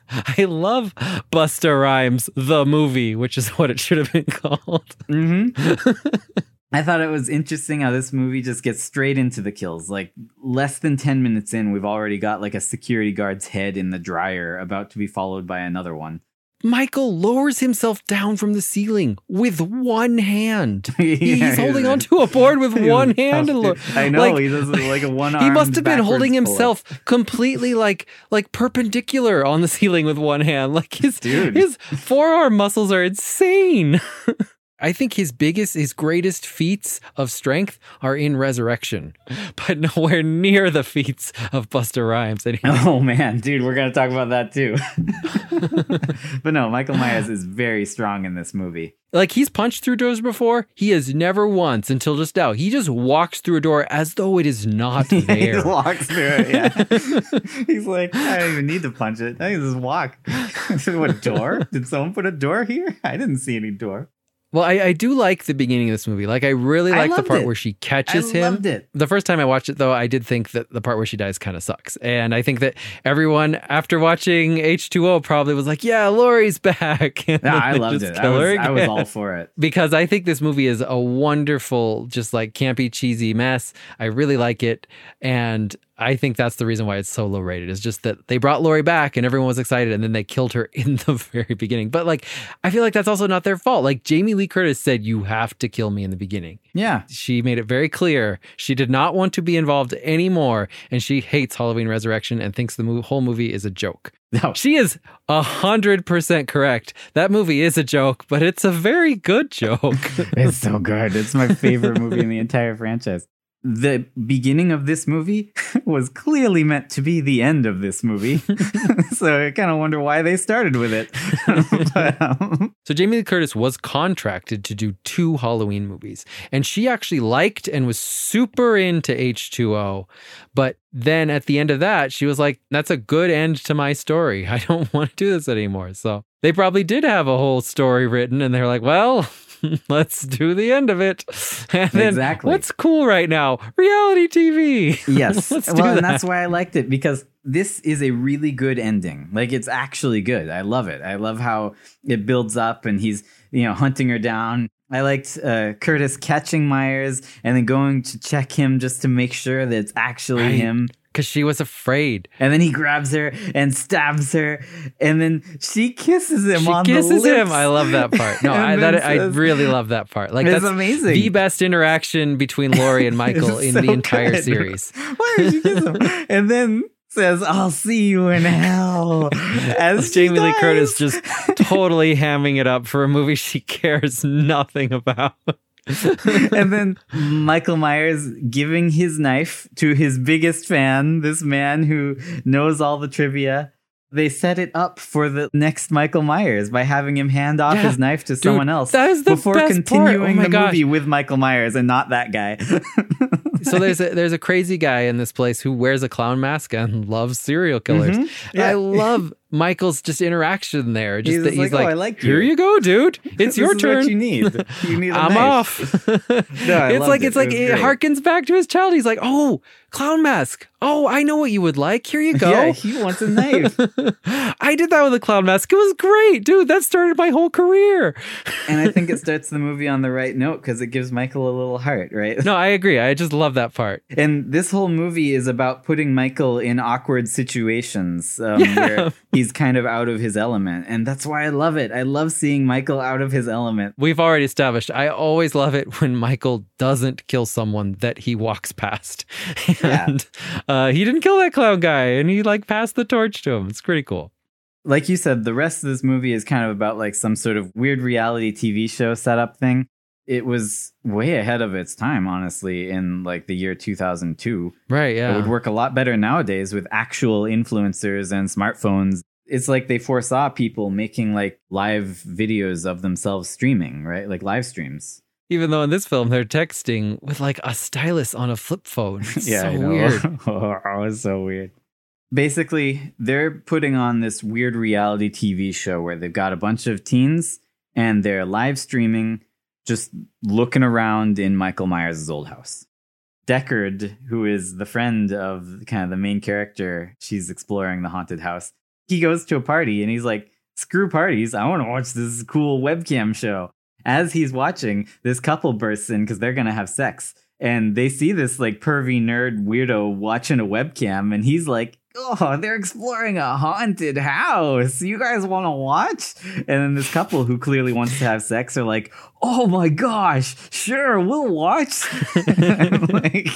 I love Busta Rhymes, the movie, which is what it should have been called. hmm I thought it was interesting how this movie just gets straight into the kills. Like less than 10 minutes in, we've already got like a security guard's head in the dryer about to be followed by another one. Michael lowers himself down from the ceiling with one hand. Yeah, He's holding onto a board with one hand. and lo- I know like, he like a one. He must have been holding himself completely like like perpendicular on the ceiling with one hand. Like his Dude. his forearm muscles are insane. I think his biggest, his greatest feats of strength are in Resurrection, but nowhere near the feats of Busta Rhymes. Anyway. Oh man, dude, we're gonna talk about that too. but no, Michael Myers is very strong in this movie. Like he's punched through doors before. He has never once until just now. He just walks through a door as though it is not he there. walks through it. Yeah, he's like, I don't even need to punch it. I can just walk. what door? Did someone put a door here? I didn't see any door. Well, I, I do like the beginning of this movie. Like I really I like the part it. where she I catches him. loved it. The first time I watched it, though, I did think that the part where she dies kind of sucks. And I think that everyone, after watching H2O, probably was like, yeah, Laurie's back. No, I loved it. I was, I was all for it. because I think this movie is a wonderful, just like campy, cheesy mess. I really like it. And I think that's the reason why it's so low rated is just that they brought Lori back and everyone was excited and then they killed her in the very beginning. But like, I feel like that's also not their fault. Like, Jamie Lee Curtis said, You have to kill me in the beginning. Yeah, She made it very clear she did not want to be involved anymore and she hates Halloween Resurrection and thinks the mo- whole movie is a joke. no, She is a hundred percent correct. That movie is a joke, but it's a very good joke. it's so good. It's my favorite movie in the entire franchise. The beginning of this movie was clearly meant to be the end of this movie. so I kind of wonder why they started with it. but, um, so Jamie Lee Curtis was contracted to do two Halloween movies, and she actually liked and was super into H2O. But then at the end of that, she was like, "That's a good end to my story. I don't want to do this anymore." So they probably did have a whole story written, and they're like, "Well." Let's do the end of it. And then Exactly. what's cool right now? Reality TV. yes. Let's well, do and that's why I liked it because this is a really good ending. Like it's actually good. I love it. I love how it builds up and he's, you know, hunting her down. I liked uh, Curtis catching Myers and then going to check him just to make sure that it's actually Right. him. Because she was afraid. And then he grabs her and stabs her, and then she kisses him She on kisses the lips. him. I love that part. No, I, that, I really love that part. Like that's amazing. the best interaction between Laurie and Michael in so the entire good. series. Why would you kiss him? and then says, "I'll see you in hell." As Jamie Lee Curtis just totally hamming it up for a movie she cares nothing about. and then Michael Myers giving his knife to his biggest fan, this man who knows all the trivia. They set it up for the next Michael Myers by having him hand off Yeah. his knife to someone else that is the before best part. continuing Oh the gosh. movie with Michael Myers and not that guy. so there's a there's a crazy guy in this place who wears a clown mask and loves serial killers. Mhm. Yeah. I love Michael's just interaction there. Just He's that he's like, like, "Oh, I like here you." you go, dude. It's your turn. What you need. You need. I'm knife. off. I it's like it. it's like It it harkens back to his child. He's like, oh, clown mask. Oh, I know what you would like. Here you go. Yeah, he wants a knife. I did that with a clown mask. It was great, dude. That started my whole career. and I think it starts the movie on the right note because it gives Michael a little heart, right? No, I agree. I just love that part. And this whole movie is about putting Michael in awkward situations um, Yeah. where he's kind of out of his element. And that's why I love it. I love seeing Michael out of his element. We've already established. I always love it when Michael doesn't kill someone that he walks past. Yeah. And uh, he didn't kill that clown guy and he like passed the torch to him. It's pretty cool. Like you said, the rest of this movie is kind of about like some sort of weird reality TV show setup thing. It was way ahead of its time, honestly, in like the year 2002. Right. Yeah. It would work a lot better nowadays with actual influencers and smartphones. It's like they foresaw people making like live videos of themselves streaming, right? Like live streams. Even though in this film they're texting with like a stylus on a flip phone. It's yeah, so I know. weird. oh, it's so weird. Basically, they're putting on this weird reality TV show where they've got a bunch of teens and they're live streaming, just looking around in Michael Myers' old house. Deckard, who is the friend of kind of the main character, she's exploring the haunted house. He goes to a party and he's like, screw parties. I want to watch this cool webcam show. As he's watching, this couple bursts in because they're going to have sex. And they see this like pervy nerd weirdo watching a webcam. And he's like, oh, they're exploring a haunted house. You guys want to watch? And then this couple who clearly wants to have sex are like, oh my gosh, sure, we'll watch. like,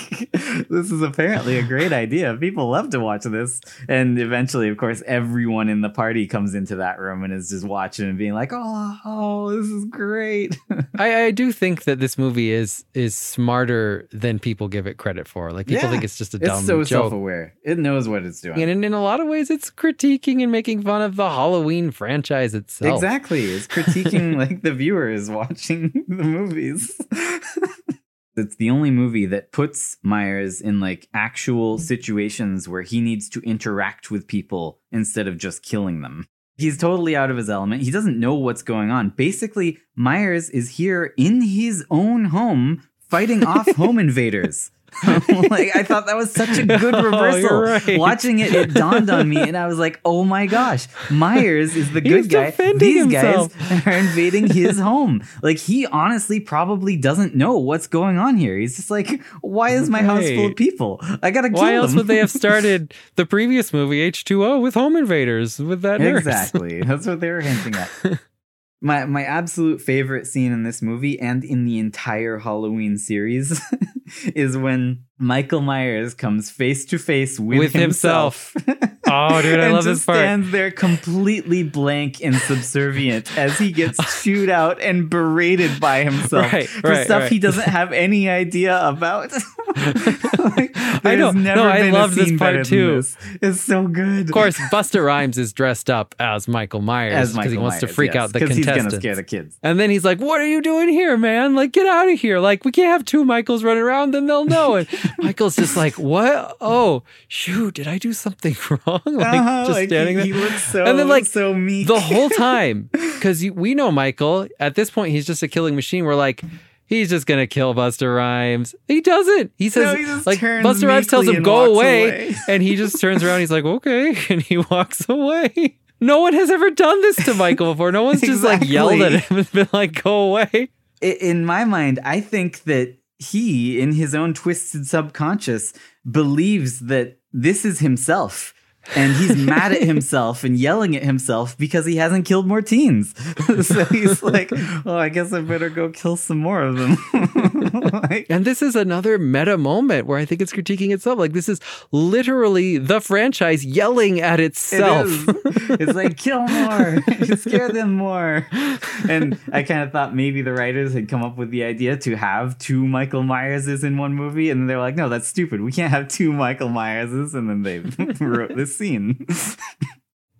this is apparently a great idea. People love to watch this. And eventually, of course, everyone in the party comes into that room and is just watching and being like, oh, oh this is great. I, I do think that this movie is is smarter than people give it credit for. Like people Yeah. think it's just a dumb it's so joke. self aware. It knows what it's doing. And in, in a lot of ways, it's critiquing and making fun of the Halloween franchise itself. Exactly. It's critiquing like the viewers watching the movies. it's the only movie that puts Myers in like actual situations where he needs to interact with people instead of just killing them. He's totally out of his element. He doesn't know what's going on. Basically, Myers is here in his own home fighting off home invaders. like I thought that was such a good Oh, reversal. you're right. Watching it, it dawned on me, and I was like, "Oh my gosh, Myers is the good He's guy. These himself. guys are invading his home. Like he honestly probably doesn't know what's going on here. He's just like, why is my house full of people? I gotta kill Why else would they have started the previous movie H2O with home invaders with that nurse? exactly. That's what they were hinting at. My my absolute favorite scene in this movie and in the entire Halloween series is when Michael Myers comes face to face with, himself. himself. Oh, dude, I and love just this part. stands there completely blank and subservient as he gets chewed out and berated by himself Right, for right, stuff right. he doesn't have any idea about. Like, I know. No, I loved this part too. this. It's so good. Of course, Busta Rhymes is dressed up as Michael Myers because he wants to freak yes, out the 'cause he's contestants. gonna scare the kids. And then he's like, "What are you doing here, man? Like, get out of here! Like, we can't have two Michaels running around. Then they'll know." And Michael's just like, "What? Oh, shoot! Did I do something wrong?" Like, Uh-huh, just like, standing he, there. he looks so And then, like, so meek the whole time because we know Michael at this point he's just a killing machine. We're like. He's just gonna kill Busta Rhymes. He doesn't. He says No, he like turns Busta Rhymes tells him go away, away. and he just turns around. He's like okay, and he walks away. No one has ever done this to Michael before. No one's just like yelled at Exactly. him and been like go away. In my mind, I think that he, in his own twisted subconscious, believes that this is himself. And he's mad at himself and yelling at himself because he hasn't killed more teens. so he's like, "Oh, I guess I better go kill some more of them." like, And this is another meta moment where I think it's critiquing itself. Like this is literally the franchise yelling at itself. It's like kill more, scare them more. And I kind of thought maybe the writers had come up with the idea to have two Michael Myerses in one movie, and they're like, "No, that's stupid. We can't have two Michael Myerses." And then they wrote this scene.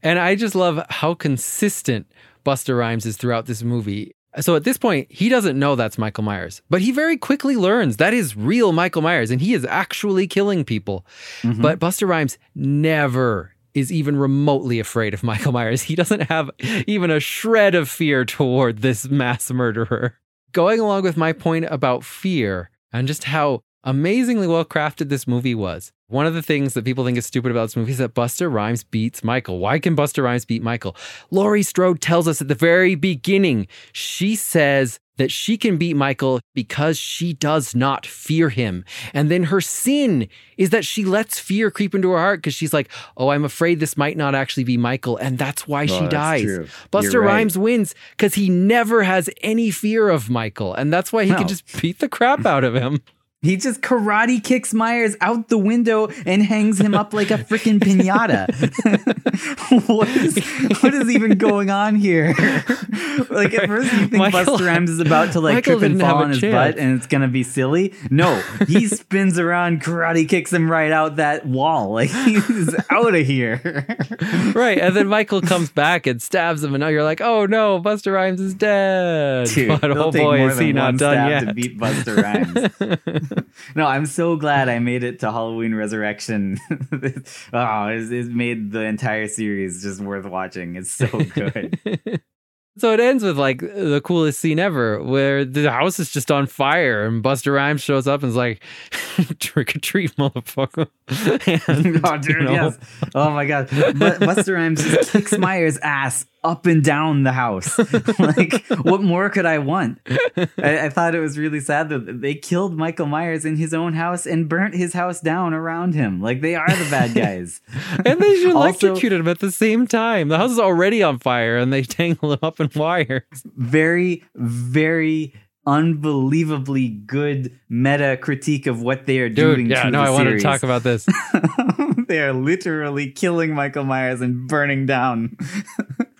And I just love how consistent Busta Rhymes is throughout this movie. So at this point, he doesn't know that's Michael Myers, but he very quickly learns that is real Michael Myers and he is actually killing people. Mm-hmm. But Busta Rhymes never is even remotely afraid of Michael Myers. He doesn't have even a shred of fear toward this mass murderer. Going along with my point about fear and just how amazingly well crafted this movie was. One of the things that people think is stupid about this movie is that Busta Rhymes beats Michael. Why can Busta Rhymes beat Michael? Laurie Strode tells us at the very beginning, she says that she can beat Michael because she does not fear him. And then her sin is that she lets fear creep into her heart because she's like, oh, I'm afraid this might not actually be Michael. And that's why she Oh, that's dies. true. Busta right. Rhymes wins because he never has any fear of Michael. And that's why he No. can just beat the crap out of him. He just karate kicks Myers out the window and hangs him up like a freaking pinata. what is what is even going on here? like at first you think Michael- Busta Rhymes is about to like Michael trip and fall on his chance. butt and it's gonna be silly. No, he spins around, karate kicks him right out that wall. Like he's out of here. right. And then Michael comes back and stabs him. And now you're like, oh no, Busta Rhymes is dead. Dude, but oh boy, is he not done yet. to beat Busta Rhymes. No, I'm so glad I made it to Halloween Resurrection. oh, it's, it's made the entire series just worth watching. It's so good. So it ends with like the coolest scene ever, where the house is just on fire, and Busta Rhymes shows up and is like, "Trick or treat, motherfucker!" Oh, and, oh, dude, you know, yes. Oh my god. But Busta Rhymes just kicks Myers' ass up and down the house. like, what more could I want? I, I thought it was really sad that they killed Michael Myers in his own house and burnt his house down around him. Like, they are the bad guys. and they should Also- electrocute him at the same time. The house is already on fire, and they tangle him up in wires. very, very unbelievably good meta critique of what they are doing. Dude, yeah, to no, I want to talk about this. they are literally killing Michael Myers and burning down.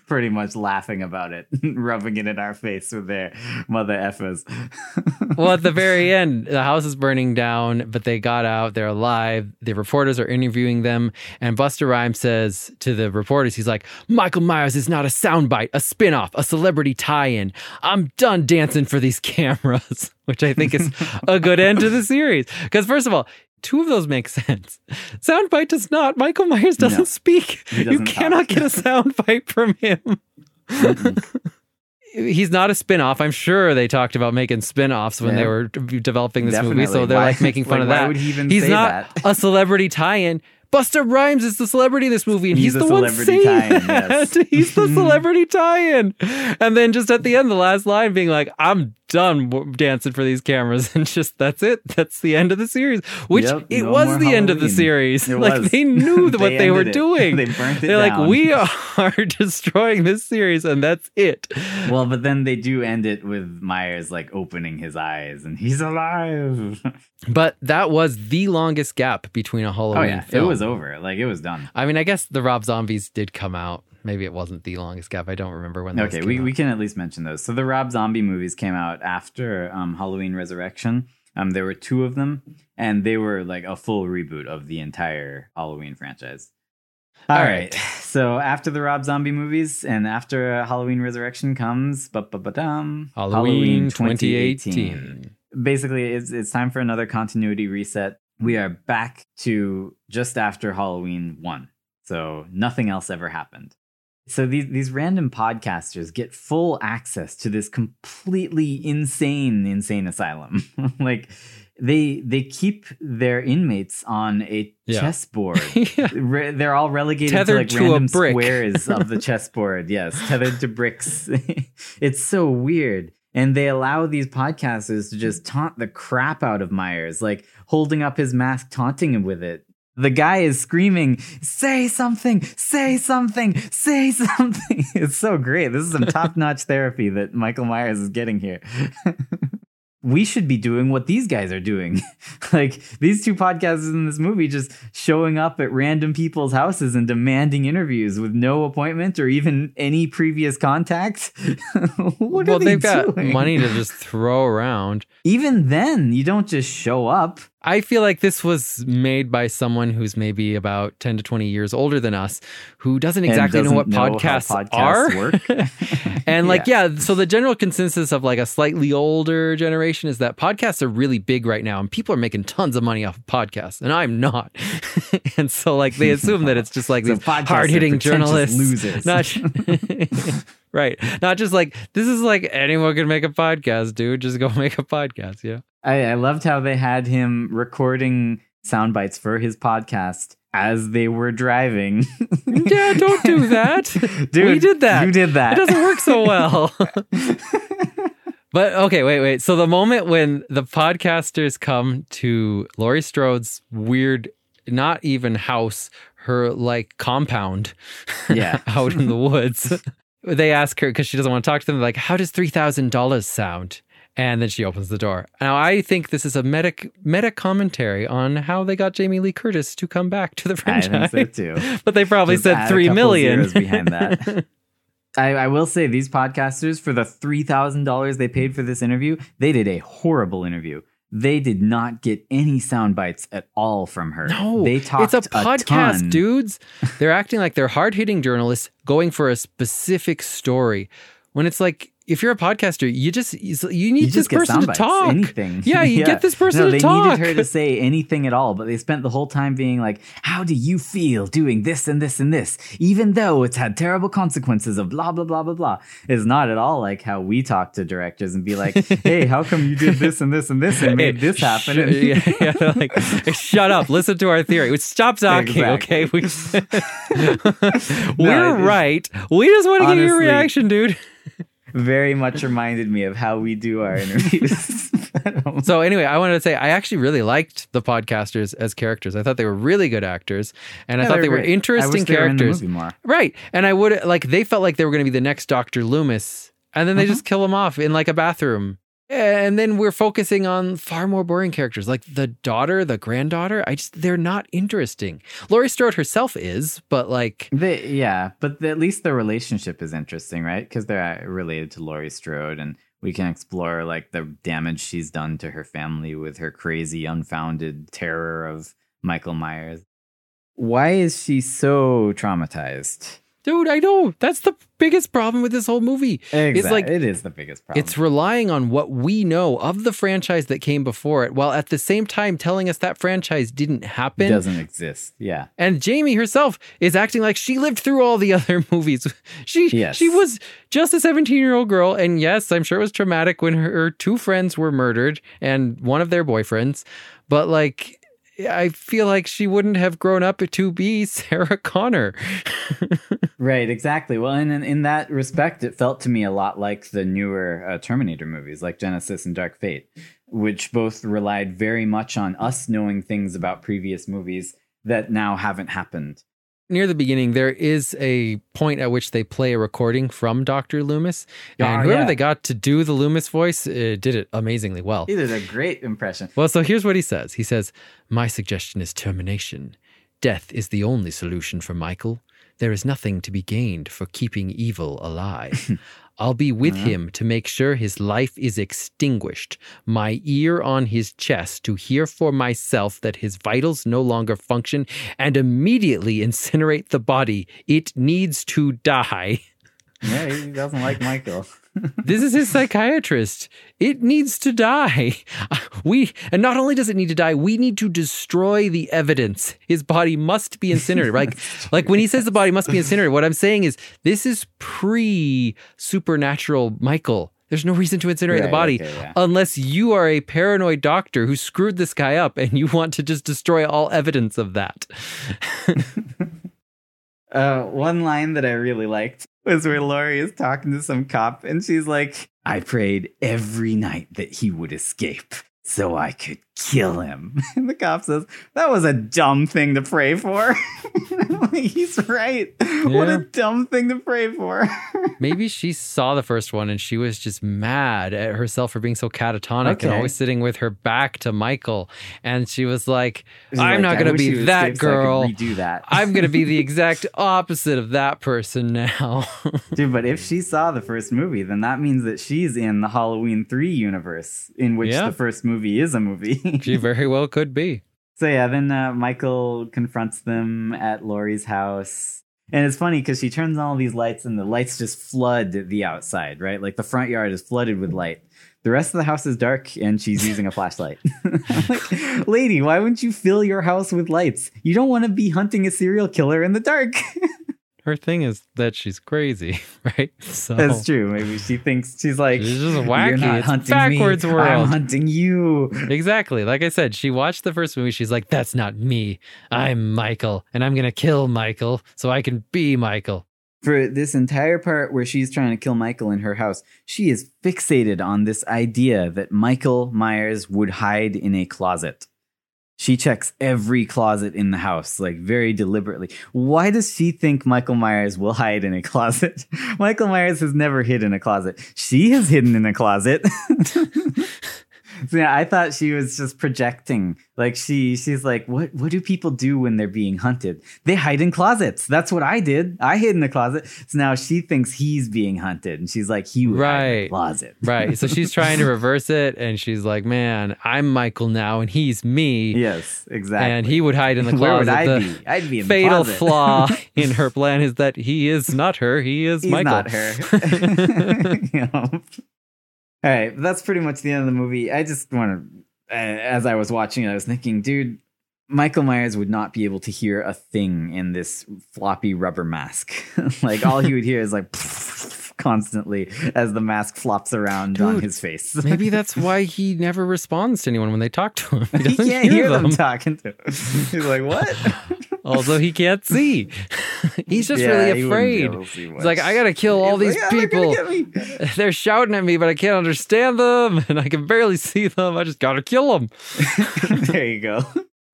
Pretty much laughing about it, rubbing it in our face with their mother effers. well, at the very end, the house is burning down, but they got out. They're alive. The reporters are interviewing them. And Busta Rhymes says to the reporters, he's like, Michael Myers is not a soundbite, a spinoff, a celebrity tie in. I'm done dancing for these cameras, which I think is a good end to the series. Because, first of all, Two of those make sense. Soundbite does not. Michael Myers doesn't No, speak. You doesn't cannot talk. get a soundbite from him. he's not a spin-off. I'm sure they talked about making spin-offs when Yeah. they were developing this movie, so they're Why- like making fun like, of why that. would he even he's not that? a celebrity tie-in. Busta Rhymes is the celebrity in this movie, and he's, He's the one saying that. yes. he's the celebrity tie-in. And then just at the end, the last line being like, "I'm done dancing for these cameras," and just that's it. That's the end of the series. Which Yep, it no was the end of the series. It like was. they knew what They they, were it. doing. They burnt it They're like, down. we are destroying this series, and that's it. Well, but then they do end it with Myers like opening his eyes and he's alive. But that was the longest gap between a oh, Halloween Oh yeah, film. it was over. Like it was done. I mean, I guess the Rob Zombies did come out. Maybe it wasn't the longest gap. I don't remember when. Okay, we, out. we can at least mention those. So the Rob Zombie movies came out after um, Halloween Resurrection. Um, there were two of them, and they were like a full reboot of the entire Halloween franchise. All All right. right. So after the Rob Zombie movies and after uh, Halloween Resurrection comes ba-ba-ba-dum, Halloween 2018. Basically, it's it's time for another continuity reset. We are back to just after Halloween 1. So nothing else ever happened. So these these random podcasters get full access to this completely insane insane asylum. like they they keep their inmates on a Yeah. chessboard. yeah. Re- they're all relegated Tethered to to like a random squares of the chessboard. Yes, tethered to bricks. it's so weird. And they allow these podcasters to just taunt the crap out of Myers, like holding up his mask, taunting him with it. The guy is screaming, "Say something! Say something! Say something!" It's so great. This is some top-notch therapy that Michael Myers is getting here. we should be doing what these guys are doing. like these two podcasters in this movie just showing up at random people's houses and demanding interviews with no appointment or even any previous contact. what well, are they they've got money to just throw around. Even then, you don't just show up. I feel like this was made by someone who's maybe about 10 to 20 years older than us who doesn't exactly know doesn't what know podcasts, podcasts are. work. and like, yeah. so the general consensus of like a slightly older generation is that podcasts are really big right now and people are making tons of money off of podcasts and I'm not. and so like they assume that it's just like So these hard hitting journalists. losers. Not right. Not just like this is like anyone can make a podcast, dude. Just go make a podcast. Yeah. I, I loved how they had him recording sound bites for his podcast as they were driving. Yeah, don't do that. Dude, we did that. You did that. It doesn't work so well. but okay, wait, wait. So the moment when the podcasters come to Laurie Strode's weird, not even house, her like compound, Yeah. out in the woods, they ask her because she doesn't want to talk to them. Like, how does three thousand dollars sound? And then she opens the door. Now, I think this is a meta meta commentary on how they got Jamie Lee Curtis to come back to the I franchise. think so too. But they probably Just said a three million behind that. I, I will say these podcasters for the three thousand dollars they paid for this interview, they did a horrible interview. They did not get any sound bites at all from her. No, they talked it's a podcast, ton. dudes. They're acting like they're hard hitting journalists going for a specific story. When it's like, if you're a podcaster, you just you need You this person to talk. anything. Yeah, you get this person no, to they talk. needed her to say anything at all, but they spent the whole time being like, "How do you feel doing this and this and this, even though it's had terrible consequences of blah blah blah blah blah." It's not at all like how we talk to directors and be like, "Hey, how come you did this and this and this and made this happen?" yeah, yeah, like, hey, shut up. Listen to our theory. Stop talking, Exactly. okay? we- we're it- right. We just want to get your reaction, dude. Very much reminded me of how we do our interviews. So anyway, I wanted to say I actually really liked the podcasters as characters. I thought they were really good actors, and I thought they're were great. Interesting they were in the characters. movie more. Right. And I would like they felt like they were going to be the next Dr. Loomis and then they Uh-huh. just kill him off in like a bathroom. And then we're focusing on far more boring characters like the daughter, the granddaughter. I just they're not interesting. Laurie Strode herself is, but like They, yeah, but the, at least the relationship is interesting, right? Because they're uh, related to Laurie Strode, and we can explore like the damage she's done to her family with her crazy, unfounded terror of Michael Myers. Why is she so traumatized? Dude, I know. That's the biggest problem with this whole movie. Exactly. like- it is the biggest problem. It's relying on what we know of the franchise that came before it, while at the same time telling us that franchise didn't happen. doesn't exist. Yeah. And Jamie herself is acting like she lived through all the other movies. She Yes. she was just a 17-year-old girl and yes, I'm sure it was traumatic when her, her two friends were murdered and one of their boyfriends, but like I feel like she wouldn't have grown up to be Sarah Connor. Right, exactly. Well, and in, in that respect, it felt to me a lot like the newer uh, Terminator movies, like Genisys and Dark Fate, which both relied very much on us knowing things about previous movies that now haven't happened. Near the beginning, there is a point at which they play a recording from Dr. Loomis, and Oh, whoever yeah. they got to do the Loomis voice uh, did it amazingly well. He did a great impression. Well, so here's what he says. He says, My suggestion is termination. Death is the only solution for Michael. There is nothing to be gained for keeping evil alive. I'll be with mm-hmm. him to make sure his life is extinguished, my ear on his chest to hear for myself that his vitals no longer function, and immediately incinerate the body. It needs to die. Yeah, he doesn't like Michael. This is his psychiatrist. It needs to die. We and not only does it need to die, we need to destroy the evidence. His body must be incinerated. Like like when he says the body must be incinerated, what I'm saying is this is pre supernatural Michael. There's no reason to incinerate the body okay, yeah. unless you are a paranoid doctor who screwed this guy up and you want to just destroy all evidence of that. Uh, one line that I really liked was where Laurie is talking to some cop, and she's like, "I prayed every night that he would escape, so I could kill him. And the cop says, That was a dumb thing to pray for. He's right. What a dumb thing to pray for. Maybe she saw the first one and she was just mad at herself for being so catatonic and always sitting with her back to Michael. And she was like, She's I'm like, not going to be that escaped so girl. that. I'm going to be the exact opposite of that person now. Dude, but if she saw the first movie, then that means that she's in the Halloween 3 universe, in which Yeah. the first movie is a movie. She very well could be. so, yeah, then uh, Michael confronts them at Laurie's house. And it's funny because she turns on all these lights and the lights just flood the outside, right? Like the front yard is flooded with light. The rest of the house is dark and she's using a flashlight. Like, lady, why wouldn't you fill your house with lights? You don't want to be hunting a serial killer in the dark. Her thing is that she's crazy, right? So That's true. Maybe she thinks she's like, She's just wacky. You're not It's hunting backwards me. world. I'm hunting you. Exactly. Like I said, she watched the first movie. She's like, that's not me. I'm Michael, and I'm going to kill Michael so I can be Michael. For this entire part where she's trying to kill Michael in her house, she is fixated on this idea that Michael Myers would hide in a closet. She checks every closet in the house, like very deliberately. Why does she think Michael Myers will hide in a closet? Michael Myers has never hid in a closet. She has hidden in a closet. So yeah, I thought she was just projecting. Like she she's like, what what do people do when they're being hunted? They hide in closets. That's what I did. I hid in the closet. So now she thinks he's being hunted. And she's like, he would hide in a Right. closet. Right. So she's trying to reverse it, and she's like, man, I'm Michael now, and he's me. Yes, exactly. And he would hide in the Where closet. would I The be? I'd be in fatal the flaw in her plan is that he is not her. He is He's Michael. not her. Know? All right, that's pretty much the end of the movie. I just want to, as I was watching it, I was thinking, dude, Michael Myers would not be able to hear a thing in this floppy rubber mask. like all he would hear is like constantly as the mask flops around on his face. Maybe that's why he never responds to anyone when they talk to him. He, he can't hear them talking to him. He's like, what? Although he can't see. He's just Yeah, really he afraid. see He's like, I gotta kill all He's these like, "Yeah, they're people. They're shouting at me, but I can't understand them, and I can barely see them. I just gotta kill them. there you go.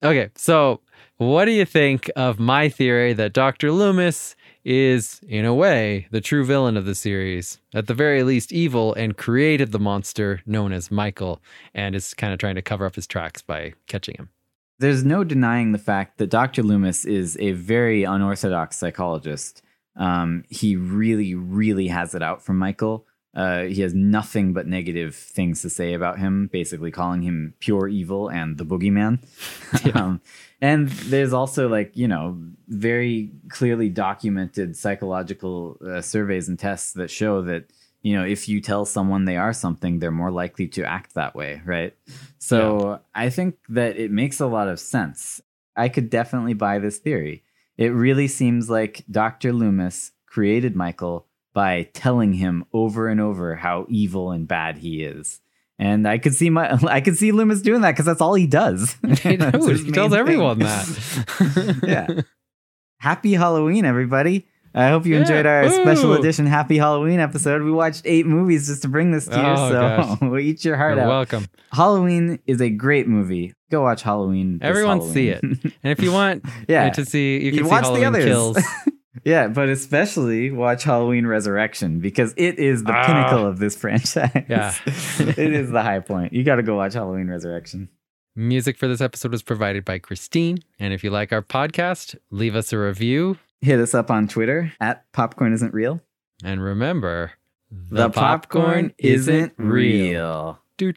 Okay, so what do you think of my theory that Dr. Loomis is, in a way, the true villain of the series? At the very least, evil and created the monster known as Michael, and is kind of trying to cover up his tracks by catching him. There's no denying the fact that Dr. Loomis is a very unorthodox psychologist. Um, he really, really has it out for Michael. Uh, he has nothing but negative things to say about him, basically calling him pure evil and the boogeyman. um, and there's also like you know very clearly documented psychological uh, surveys and tests that show that you know if you tell someone they are something they're more likely to act that way right so i think that it makes a lot of sense i could definitely buy this theory it really seems like dr loomis created michael by telling him over and over how evil and bad he is and I could see my, I could see Loomis doing that because that's all he does. He, knows. he tells thing. everyone that. yeah. Happy Halloween, everybody. I hope you Yeah. enjoyed our special edition Happy Halloween episode. We watched eight movies just to bring this to you, Oh, so eat your heart You're out. welcome. Halloween is a great movie. Go watch Halloween. Everyone see it, And if you want yeah. to see, you can You see watch the Halloween others. Kills. yeah, but especially watch Halloween Resurrection because it is the Ah. pinnacle of this franchise. Yeah. it is the high point. You got to go watch Halloween Resurrection. Music for this episode was provided by Christine. And if you like our podcast, leave us a review. Hit us up on Twitter at Popcorn Isn't Real. And remember, The, popcorn, isn't real. Do,